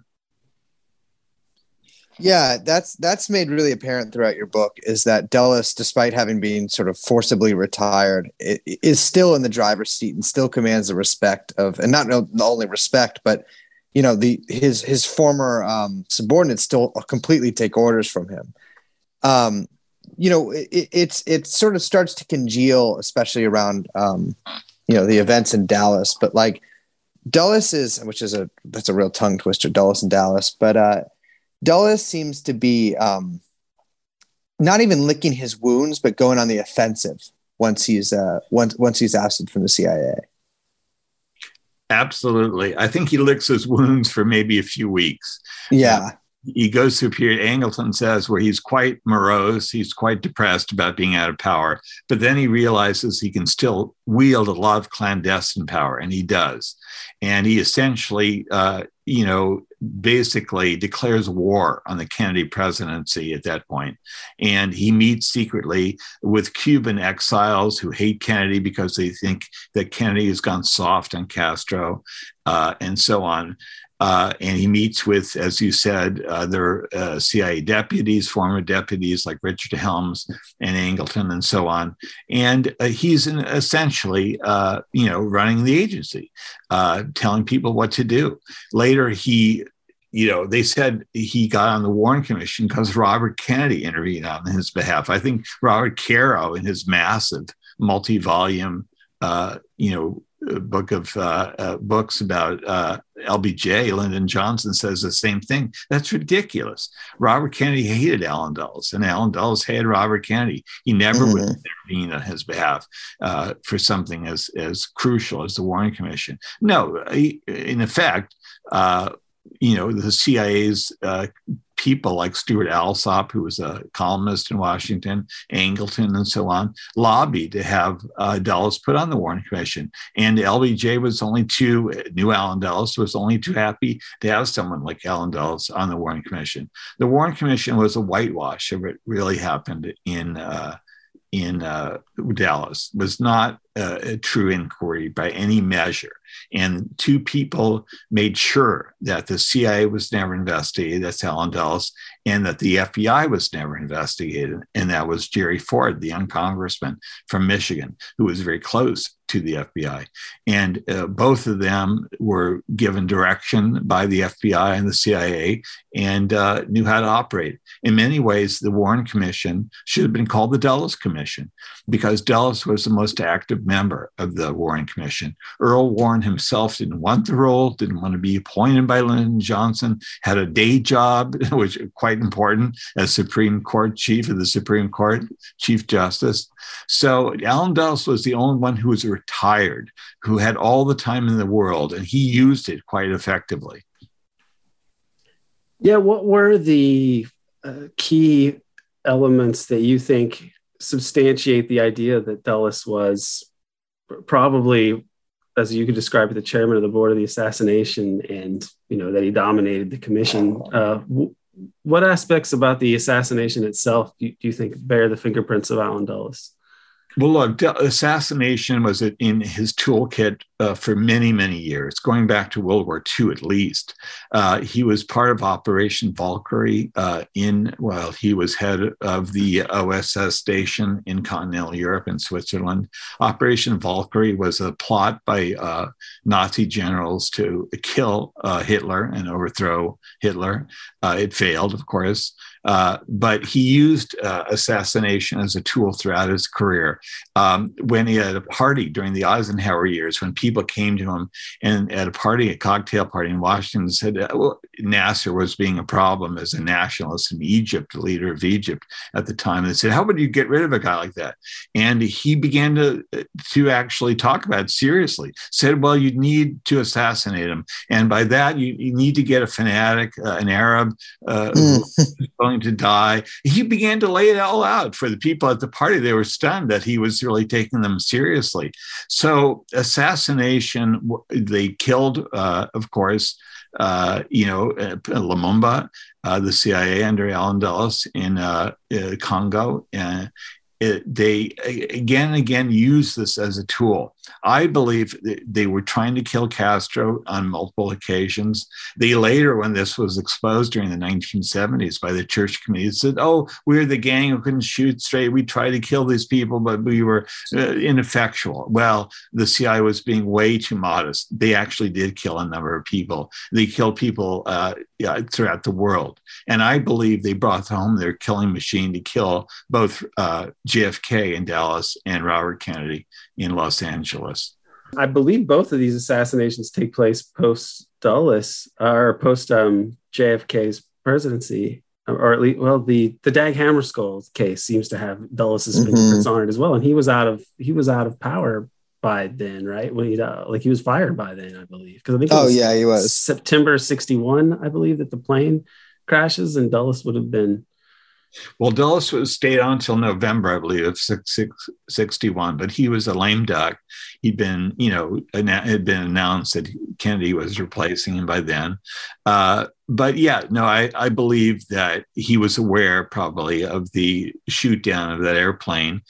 Yeah, that's that's made really apparent throughout your book is that Dulles, despite having been sort of forcibly retired, is still in the driver's seat and still commands the respect of, and not only respect, but you know the his his former um, subordinates still completely take orders from him. Um, you know, it, it's it sort of starts to congeal, especially around um, you know the events in Dallas. But like Dulles is, which is a that's a real tongue twister, Dulles and Dallas, but. uh Dulles seems to be um, not even licking his wounds, but going on the offensive once he's uh, once once he's ousted from the CIA. Absolutely, I think he licks his wounds for maybe a few weeks. Yeah, he goes through a period, Angleton says, where he's quite morose, he's quite depressed about being out of power. But then he realizes he can still wield a lot of clandestine power, and he does. And he essentially, uh, you know, basically declares war on the Kennedy presidency at that point. And he meets secretly with Cuban exiles who hate Kennedy because they think that Kennedy has gone soft on Castro uh, and so on. Uh, and he meets with, as you said, other uh, CIA deputies, former deputies like Richard Helms and Angleton, and so on. And uh, he's in, essentially, uh, you know, running the agency, uh, telling people what to do. Later, he you know, they said he got on the Warren Commission because Robert Kennedy intervened on his behalf. I think Robert Caro, in his massive multi-volume, uh, you know, book of uh, uh, books about uh, LBJ, Lyndon Johnson says the same thing. That's ridiculous. Robert Kennedy hated Allen Dulles, and Allen Dulles hated Robert Kennedy. He never mm-hmm. would intervene on his behalf uh, for something as as crucial as the Warren Commission. No, he, in effect, uh, you know, the CIA's uh, people like Stewart Alsop, who was a columnist in Washington, Angleton, and so on, lobbied to have uh, Dulles put on the Warren Commission. And LBJ was only too, knew Allen Dulles, was only too happy to have someone like Allen Dulles on the Warren Commission. The Warren Commission was a whitewash of what really happened in. Uh, in uh, Dallas was not a true inquiry by any measure. And two people made sure that the CIA was never investigated, that's Allen Dulles, and that the FBI was never investigated. And that was Jerry Ford, the young congressman from Michigan, who was very close to the FBI. And uh, both of them were given direction by the FBI and the CIA and uh, knew how to operate. In many ways, the Warren Commission should have been called the Dulles Commission because Dulles was the most active member of the Warren Commission. Earl Warren himself didn't want the role, didn't want to be appointed by Lyndon Johnson, had a day job, *laughs* which is quite important as Supreme Court chief of the Supreme Court, Chief Justice. So Allen Dulles was the only one who was retired, who had all the time in the world, and he used it quite effectively. Yeah, what were the uh, key elements that you think substantiate the idea that Dulles was probably, as you could describe it, the chairman of the board of the assassination, and you know that he dominated the commission. Uh, w- what aspects about the assassination itself do you, think bear the fingerprints of Allen Dulles? Well, look, assassination was in his toolkit uh, for many, many years, going back to World War II at least. Uh, he was part of Operation Valkyrie uh, in, well, he was head of the OSS station in continental Europe and Switzerland. Operation Valkyrie was a plot by uh, Nazi generals to kill uh, Hitler and overthrow Hitler. Uh, it failed, of course. Uh, but he used uh, assassination as a tool throughout his career. Um, when he had a party during the Eisenhower years, when people came to him and at a party, a cocktail party in Washington, said uh, well, Nasser was being a problem as a nationalist in Egypt, the leader of Egypt at the time. And they said, "How would you get rid of a guy like that?" And he began to to actually talk about it seriously. Said, "Well, you need to assassinate him, and by that you, you need to get a fanatic, uh, an Arab." Uh, mm going to die. He began to lay it all out for the people at the party. They were stunned that he was really taking them seriously. So, assassination, they killed, uh, of course, uh, you know, uh, Lumumba, uh, the CIA under Allen Dulles in uh, uh, Congo, it, they again and again use this as a tool. I believe they were trying to kill Castro on multiple occasions. They later, when this was exposed during the 1970s by the church committee, said, "Oh, we are the gang who couldn't shoot straight. We tried to kill these people, but we were uh, ineffectual." Well, the CIA was being way too modest. They actually did kill a number of people. They killed people uh, yeah, throughout the world, and I believe they brought home their killing machine to kill both. Uh, JFK in Dallas and Robert Kennedy in Los Angeles. I believe both of these assassinations take place post Dulles or post um, JFK's presidency, or at least, well, the the Dag Hammarskjöld case seems to have Dulles's mm-hmm. fingerprints on it as well, and he was out of he was out of power by then, right? When he uh, like he was fired by then, I believe, because I think oh yeah, he was September '61, I believe, that the plane crashes, and Dulles would have been well, Dulles was stayed on until November, I believe, of 61, but he was a lame duck. He'd been, you know, it had been announced that Kennedy was replacing him by then. Uh, but yeah, no, I, I believe that he was aware probably of the shoot down of that airplane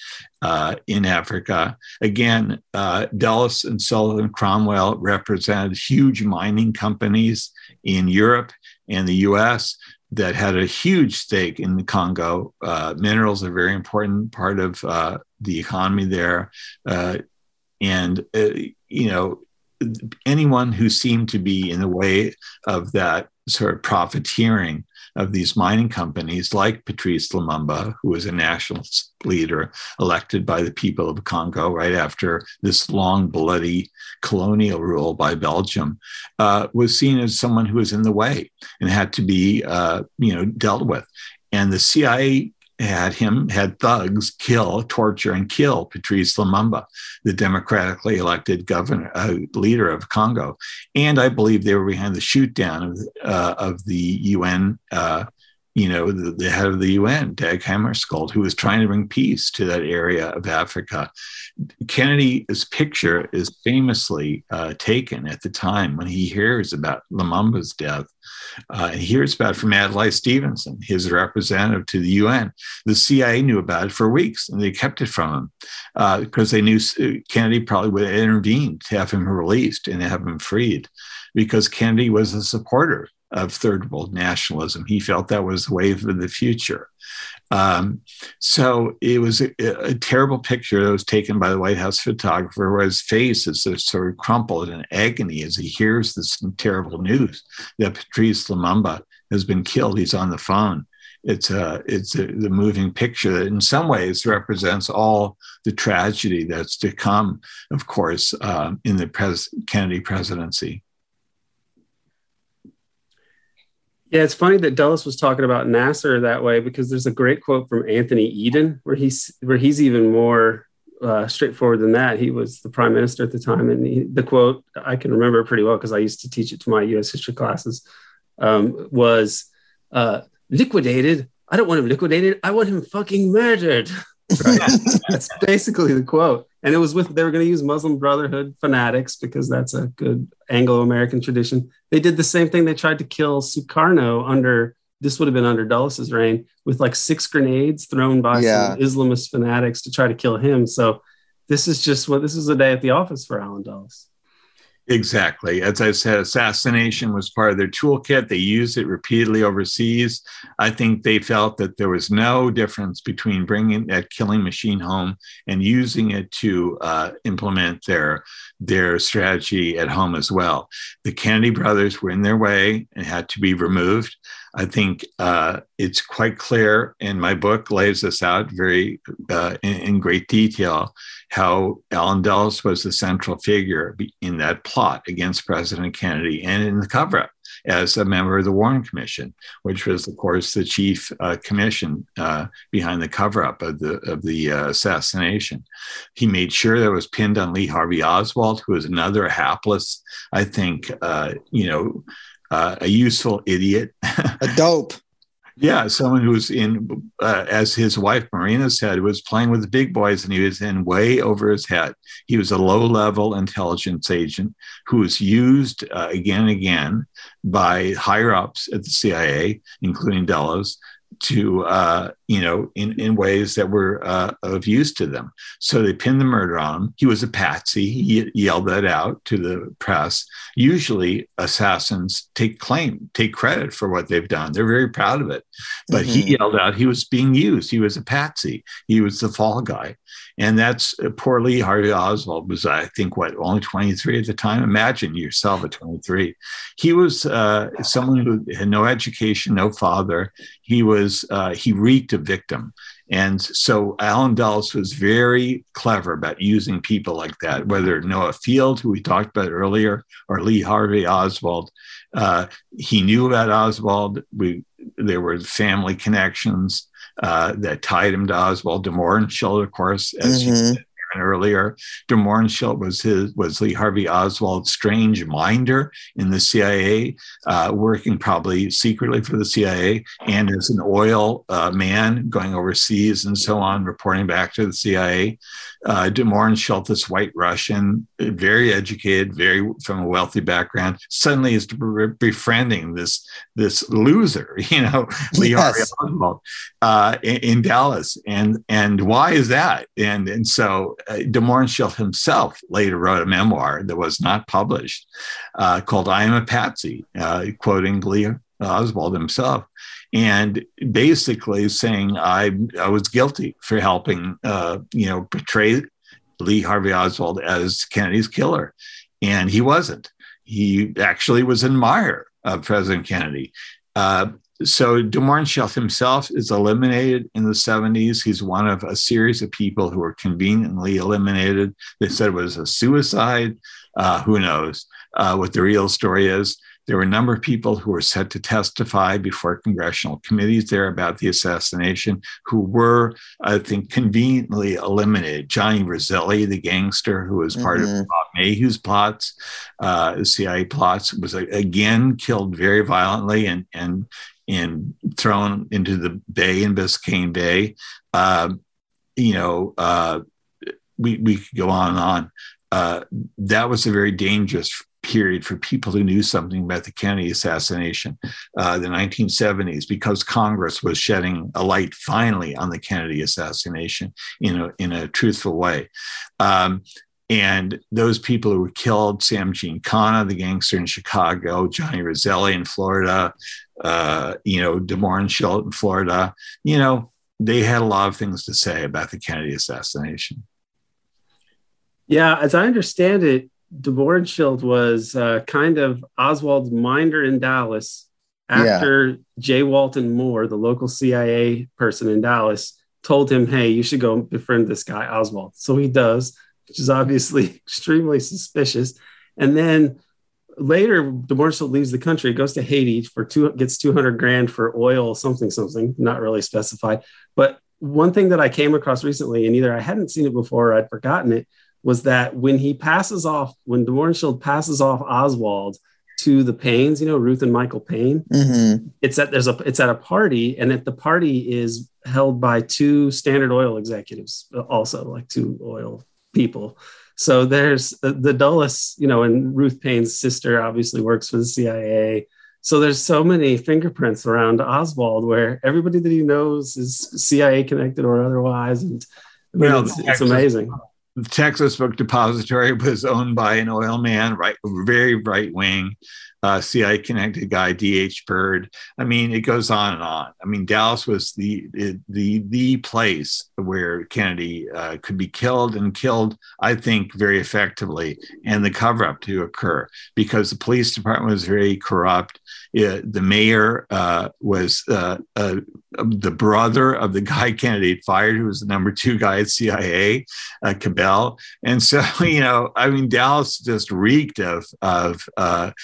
uh, in Africa. Again, uh, Dulles and Sullivan Cromwell represented huge mining companies in Europe and the US that had a huge stake in the Congo. Uh, minerals are a very important part of uh, the economy there. Uh, and, uh, you know, anyone who seemed to be in the way of that sort of profiteering of these mining companies, like Patrice Lumumba, who was a nationalist leader elected by the people of Congo right after this long, bloody colonial rule by Belgium, uh, was seen as someone who was in the way and had to be, uh, you know, dealt with. And the CIA had him had thugs kill, torture, and kill Patrice Lumumba, the democratically elected governor uh, leader of Congo, and I believe they were behind the shoot down of uh, of the UN uh, you know, the, the, head of the UN, Dag Hammarskjöld, who was trying to bring peace to that area of Africa. Kennedy's picture is famously uh, taken at the time when he hears about Lumumba's death. Uh, hears about it from Adlai Stevenson, his representative to the UN. The CIA knew about it for weeks and they kept it from him uh, because they knew Kennedy probably would intervene to have him released and have him freed because Kennedy was a supporter of third world nationalism. He felt that was the wave of the future. Um, so it was a, a, terrible picture that was taken by the White House photographer, where his face is sort of crumpled in agony as he hears this terrible news that Patrice Lumumba has been killed. He's on the phone. It's a it's a, the moving picture that, in some ways, represents all the tragedy that's to come. Of course, uh, in the pres- Kennedy presidency. Yeah, it's funny that Dulles was talking about Nasser that way because there's a great quote from Anthony Eden where he's where he's even more uh, straightforward than that. He was the prime minister at the time, and he, the quote I can remember pretty well because I used to teach it to my U.S. history classes. Um, was uh, liquidated. I don't want him liquidated. I want him fucking murdered. *laughs* Right? that's basically the quote. And it was with they were going to use Muslim Brotherhood fanatics because that's a good Anglo-American tradition. They did the same thing. They tried to kill Sukarno under this would have been under Dulles's reign with like six grenades thrown by yeah. some Islamist fanatics to try to kill him. So this is just what this is a day at the office for Allen Dulles. Exactly. As I said, assassination was part of their toolkit. They used it repeatedly overseas. I think they felt that there was no difference between bringing that killing machine home and using it to uh, implement their their strategy at home as well. The Kennedy brothers were in their way and had to be removed. I think uh, it's quite clear, and my book lays this out very uh, in, in, great detail, how Allen Dulles was the central figure in that plot against President Kennedy and in the cover-up as a member of the Warren Commission, which was, of course, the chief uh, commission uh, behind the cover-up of the of the uh, assassination. He made sure that it was pinned on Lee Harvey Oswald, who was another hapless, I think, uh, you know uh, a useful idiot, *laughs* a dope. yeah, someone who's in, uh, as his wife Marina said, was playing with the big boys and he was in way over his head. He was a low level intelligence agent who was used uh, again and again by higher ups at the CIA, including Dulles, to uh, you know in, in ways that were uh, of use to them. So they pinned the murder on him. He was a patsy. He yelled that out to the press. Usually assassins take claim take credit for what they've done. They're very proud of it. But mm-hmm. he yelled out he was being used. He was a patsy. He was the fall guy. And that's uh, poor Lee Harvey Oswald was, I think, what only 23 at the time. Imagine yourself at 23. He was uh, someone who had no education, no father. He was uh, he reeked a victim, and so Allen Dulles was very clever about using people like that, whether Noel Field, who we talked about earlier, or Lee Harvey Oswald. Uh, he knew about Oswald. We there were family connections uh, that tied him to Oswald de Mohrenschildt, of course, as mm-hmm. you earlier. De Mohrenschildt was his was Lee Harvey Oswald's strange minder in the CIA, uh, working probably secretly for the CIA and as an oil uh, man going overseas and so on, reporting back to the CIA. Uh, De Mohrenschildt, this white Russian, very educated, very from a wealthy background, suddenly is befriending this this loser, *laughs* you know, yes. Uh, in, in Dallas, and and why is that? And and so uh, de Mohrenschildt himself later wrote a memoir that was not published uh, called I Am a Patsy, uh, quoting Lee Oswald himself. And basically saying I, I was guilty for helping, uh, you know, portray Lee Harvey Oswald as Kennedy's killer. And he wasn't. He actually was an admirer of President Kennedy. Uh, so de himself is eliminated in the 70s. He's one of a series of people who were conveniently eliminated. They said it was a suicide. Uh, who knows uh, what the real story is? There were a number of people who were set to testify before congressional committees there about the assassination who were, I think, conveniently eliminated. Johnny Roselli, the gangster who was part mm-hmm. of Bob Maheu's plots, uh, CIA plots, was again killed very violently and, and and thrown into the bay in Biscayne Bay. Uh, you know, uh, we we could go on and on. Uh, that was a very dangerous period for people who knew something about the Kennedy assassination, uh, the 1970s, because Congress was shedding a light finally on the Kennedy assassination in a, in a truthful way. Um, and those people who were killed, Sam Giancana, the gangster in Chicago, Johnny Roselli in Florida, uh, you know, DeMohrenschildt in Florida, you know, they had a lot of things to say about the Kennedy assassination. Yeah, as I understand it, DeMohrenschildt was uh, kind of Oswald's minder in Dallas after yeah. J. Walton Moore, the local CIA person in Dallas, told him, "Hey, you should go befriend this guy Oswald." So he does, which is obviously *laughs* extremely suspicious. And then later, DeMohrenschildt leaves the country, goes to Haiti for two, gets two hundred grand for oil, something, something, not really specified. But one thing that I came across recently, and either I hadn't seen it before, or I'd forgotten it was that when he passes off, when DeMohrenschildt passes off Oswald to the Paynes, you know, Ruth and Michael Payne, mm-hmm. it's at there's a it's at a party, and at the party is held by two Standard Oil executives, also like two oil people. So there's the, the Dulles, you know, and Ruth Payne's sister obviously works for the CIA. So there's so many fingerprints around Oswald where everybody that he knows is CIA connected or otherwise, and I mean, well, it's, it's amazing the Texas Book Depository was owned by an oil man, right, very right wing, uh, CIA connected guy, D.H. Byrd. I mean, it goes on and on. I mean, Dallas was the the the place where Kennedy uh, could be killed and killed, I think, very effectively, and the cover up to occur because the police department was very corrupt. It, the mayor uh, was uh, uh, the brother of the guy Kennedy fired, who was the number two guy at CIA, uh, Cabell. And so, *laughs* you know, I mean, Dallas just reeked of of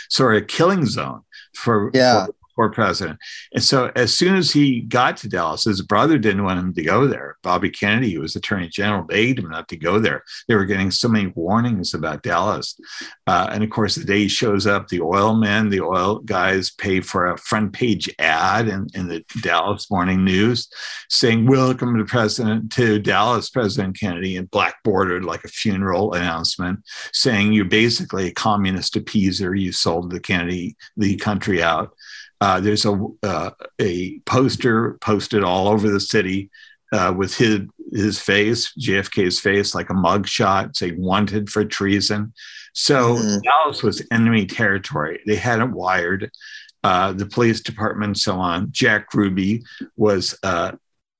sort of killing zone for, yeah. for for president. And so as soon as he got to Dallas, his brother didn't want him to go there. Bobby Kennedy, who was attorney general, begged him not to go there. They were getting so many warnings about Dallas. Uh, and of course, the day he shows up, the oil men, the oil guys pay for a front page ad in, in the Dallas Morning News saying, Welcome to President to Dallas, President Kennedy, and black bordered like a funeral announcement, saying you're basically a communist appeaser. You sold the Kennedy, the country out. Uh, there's a uh, a poster posted all over the city uh, with his his face, JFK's face, like a mugshot, saying "wanted for treason." So mm-hmm. Dallas was enemy territory. They had it wired. Uh, the police department, so on. Jack Ruby was uh,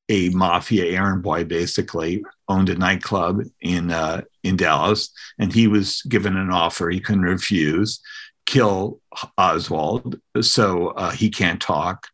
a mafia errand boy, basically owned a nightclub in uh, in Dallas, and he was given an offer he couldn't refuse kill Oswald, so uh, he can't talk.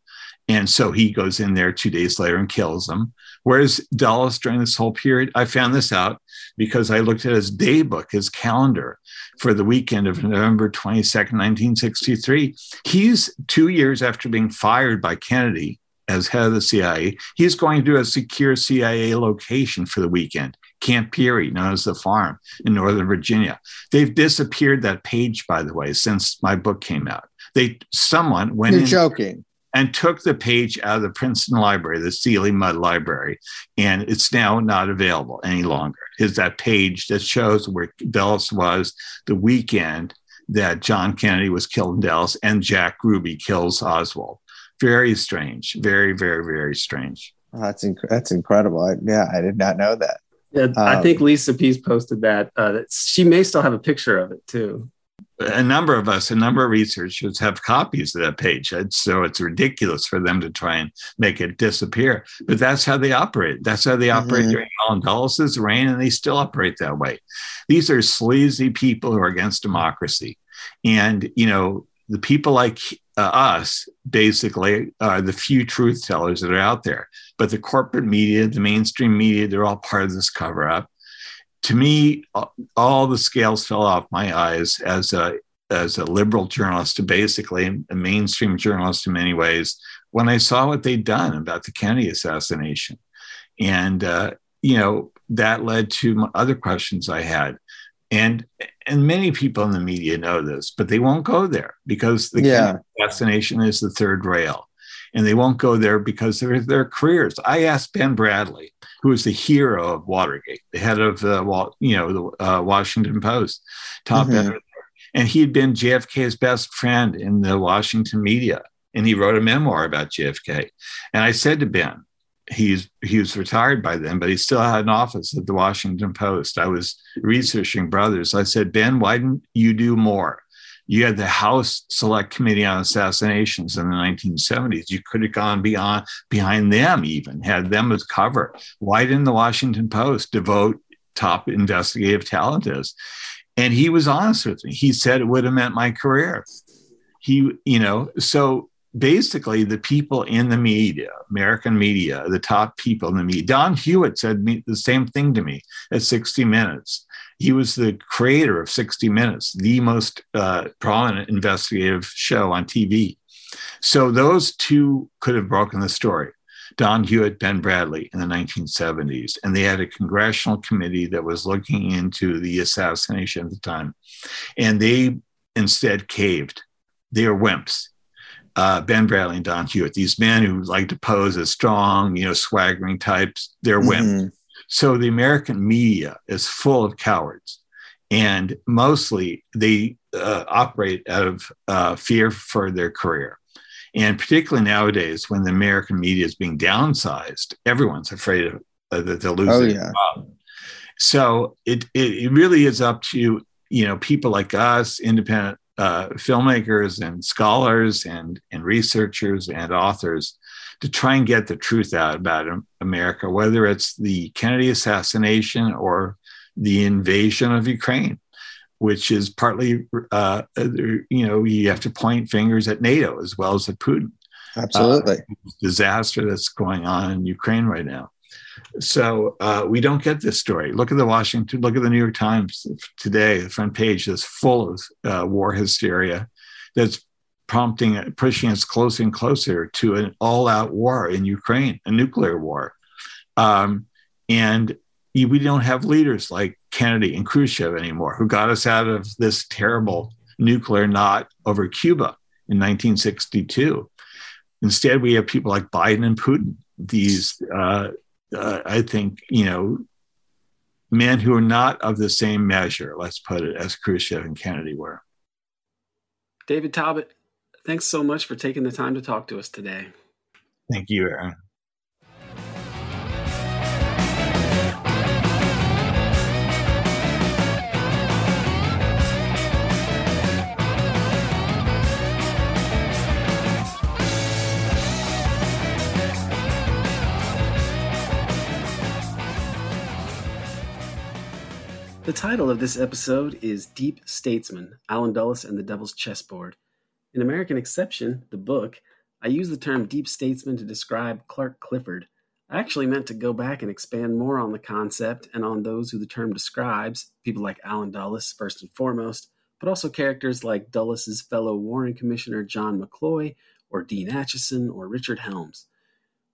And so he goes in there two days later and kills him. Whereas Dulles, during this whole period, I found this out because I looked at his day book, his calendar for the weekend of November 22nd, 1963. He's two years after being fired by Kennedy as head of the CIA, he's going to a secure CIA location for the weekend. Camp Peary, known as the farm in Northern Virginia. They've disappeared that page, by the way, since my book came out. They someone went You're joking. and took the page out of the Princeton Library, the Seeley Mudd Library, and it's now not available any longer. Is that page that shows where Dulles was the weekend that John Kennedy was killed in Dallas and Jack Ruby kills Oswald. Very strange. Very, very, very strange. Oh, that's inc- that's incredible. I, yeah, I did not know that. Um, I think Lisa Pease posted that. Uh, she may still have a picture of it too. A number of us, a number of researchers have copies of that page. So it's ridiculous for them to try and make it disappear. But that's how they operate. That's how they operate mm-hmm. during Allen Dulles' reign, and they still operate that way. These are sleazy people who are against democracy. And, you know, the people like uh, us basically are the few truth tellers that are out there. But the corporate media, the mainstream media, they're all part of this cover up. To me, all the scales fell off my eyes as a as a liberal journalist, basically a mainstream journalist in many ways, when I saw what they'd done about the Kennedy assassination, and uh, you know that led to other questions I had and and many people in the media know this, but they won't go there because the yeah. assassination is the third rail. and they won't go there because of their careers. I asked Ben Bradlee who was the hero of Watergate, the head of the you know the uh, Washington Post, top mm-hmm. editor, and he had been JFK's best friend in the Washington media, and he wrote a memoir about JFK. And I said to Ben, he's he was retired by then, but he still had an office at the Washington Post. I was researching brothers. I said, Ben, why didn't you do more? You had the House Select Committee on Assassinations in the 1970s. You could have gone beyond behind them, even had them as cover. Why didn't the Washington Post devote top investigative talent to this? And he was honest with me. He said it would have meant my career. He, you know, so basically the people in the media, American media, the top people in the media. Don Hewitt said the same thing to me at 60 Minutes. He was the creator of 60 Minutes, the most uh, prominent investigative show on TV. So those two could have broken the story. Don Hewitt, Ben Bradlee in the 1970s. And they had a congressional committee that was looking into the assassination at the time. And they instead caved. They are wimps uh, Ben Bradlee and Don Hewitt, these men who like to pose as strong, you know, swaggering types, they're mm-hmm. women. So the American media is full of cowards. And mostly they uh, operate out of uh, fear for their career. And particularly nowadays, when the American media is being downsized, everyone's afraid of, uh, that they'll lose oh, their yeah. job. So it, it, it really is up to you know people like us, independent uh, filmmakers and scholars and, and researchers and authors to try and get the truth out about America, whether it's the Kennedy assassination or the invasion of Ukraine, which is partly, uh, you know, you have to point fingers at NATO as well as at Putin. Absolutely. Uh, disaster that's going on in Ukraine right now. So uh, we don't get this story. Look at the Washington, look at the New York Times today. The front page is full of uh, war hysteria that's prompting, pushing us closer and closer to an all-out war in Ukraine, a nuclear war. Um, and we don't have leaders like Kennedy and Khrushchev anymore, who got us out of this terrible nuclear knot over Cuba in 1962. Instead, we have people like Biden and Putin, these uh, uh, I think, you know, men who are not of the same measure, let's put it, as Khrushchev and Kennedy were. David Talbot, thanks so much for taking the time to talk to us today. Thank you, Aaron. The title of this episode is Deep Statesman Allen Dulles and the Devil's Chessboard. In American Exception, the book, I use the term deep statesman to describe Clark Clifford. I actually meant to go back and expand more on the concept and on those who the term describes, people like Allen Dulles, first and foremost, but also characters like Dulles's fellow Warren Commissioner John McCloy, or Dean Acheson, or Richard Helms.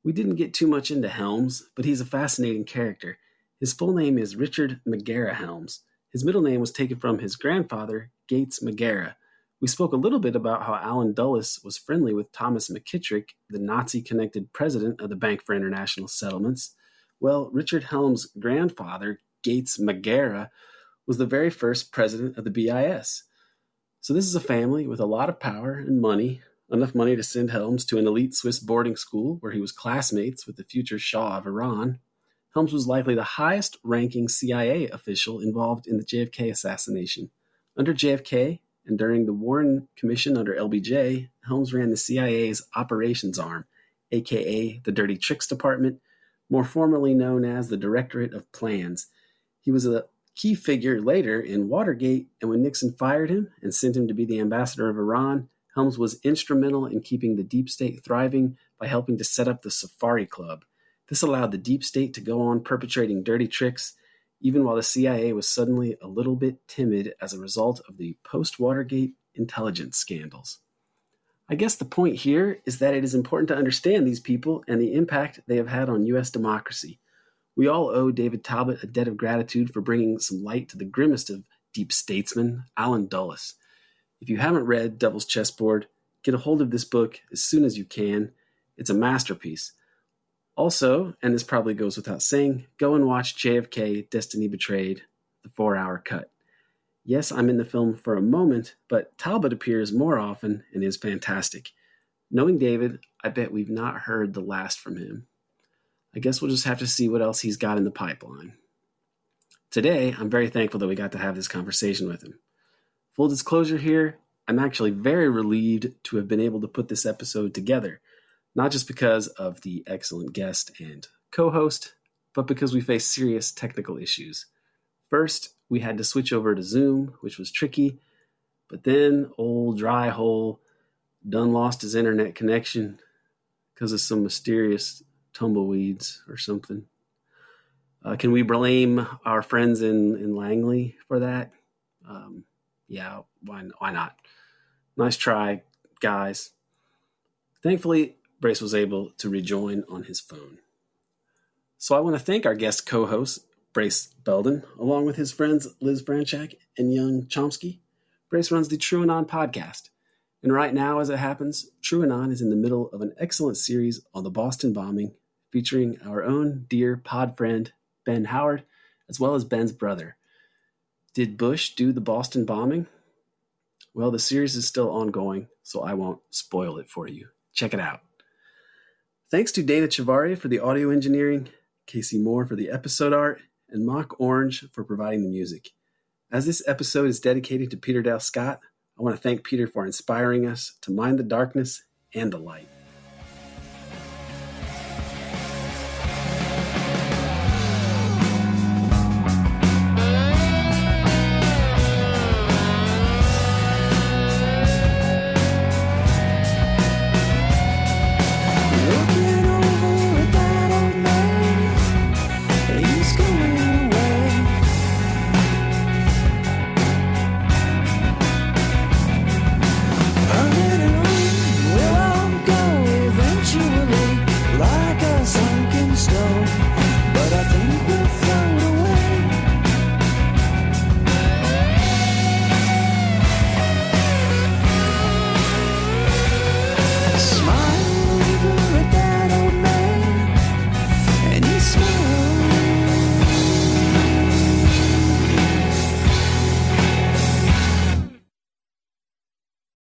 We didn't get too much into Helms, but he's a fascinating character. His full name is Richard McGarrah Helms. His middle name was taken from his grandfather, Gates McGarrah. We spoke a little bit about how Allen Dulles was friendly with Thomas McKittrick, the Nazi connected president of the Bank for International Settlements. Well, Richard Helms' grandfather, Gates McGarrah, was the very first president of the BIS. So this is a family with a lot of power and money, enough money to send Helms to an elite Swiss boarding school where he was classmates with the future Shah of Iran. Helms was likely the highest ranking CIA official involved in the JFK assassination. Under JFK and during the Warren Commission under LBJ, Helms ran the CIA's operations arm, aka the Dirty Tricks Department, more formally known as the Directorate of Plans. He was a key figure later in Watergate, and when Nixon fired him and sent him to be the ambassador of Iran, Helms was instrumental in keeping the deep state thriving by helping to set up the Safari Club, this allowed the deep state to go on perpetrating dirty tricks, even while the CIA was suddenly a little bit timid as a result of the post Watergate intelligence scandals. I guess the point here is that it is important to understand these people and the impact they have had on U.S. democracy. We all owe David Talbot a debt of gratitude for bringing some light to the grimmest of deep statesmen, Allen Dulles. If you haven't read Devil's Chessboard, get a hold of this book as soon as you can It's a masterpiece. Also, and this probably goes without saying, go and watch JFK Destiny Betrayed, the four hour cut. Yes, I'm in the film for a moment, but Talbot appears more often and is fantastic. Knowing David, I bet we've not heard the last from him. I guess we'll just have to see what else he's got in the pipeline. Today, I'm very thankful that we got to have this conversation with him. Full disclosure here, I'm actually very relieved to have been able to put this episode together, not just because of the excellent guest and co host, but because we faced serious technical issues. First, we had to switch over to Zoom, which was tricky, but then old dry hole done lost his internet connection because of some mysterious tumbleweeds or something. Uh, can we blame our friends in, in Langley for that? Um, yeah, why, why not? Nice try, guys. Thankfully, Brace was able to rejoin on his phone. So I want to thank our guest co host, Brace Belden, along with his friends Liz Franczak and Young Chomsky. Brace runs the True TrueAnon podcast. And right now, as it happens, True TrueAnon is in the middle of an excellent series on the Boston bombing featuring our own dear pod friend, Ben Howard, as well as Ben's brother. Did Bush do the Boston bombing? Well, the series is still ongoing, so I won't spoil it for you. Check it out. Thanks to Dana Chavarria for the audio engineering, Casey Moore for the episode art, and Mock Orange for providing the music. As this episode is dedicated to Peter Dale Scott, I want to thank Peter for inspiring us to mind the darkness and the light.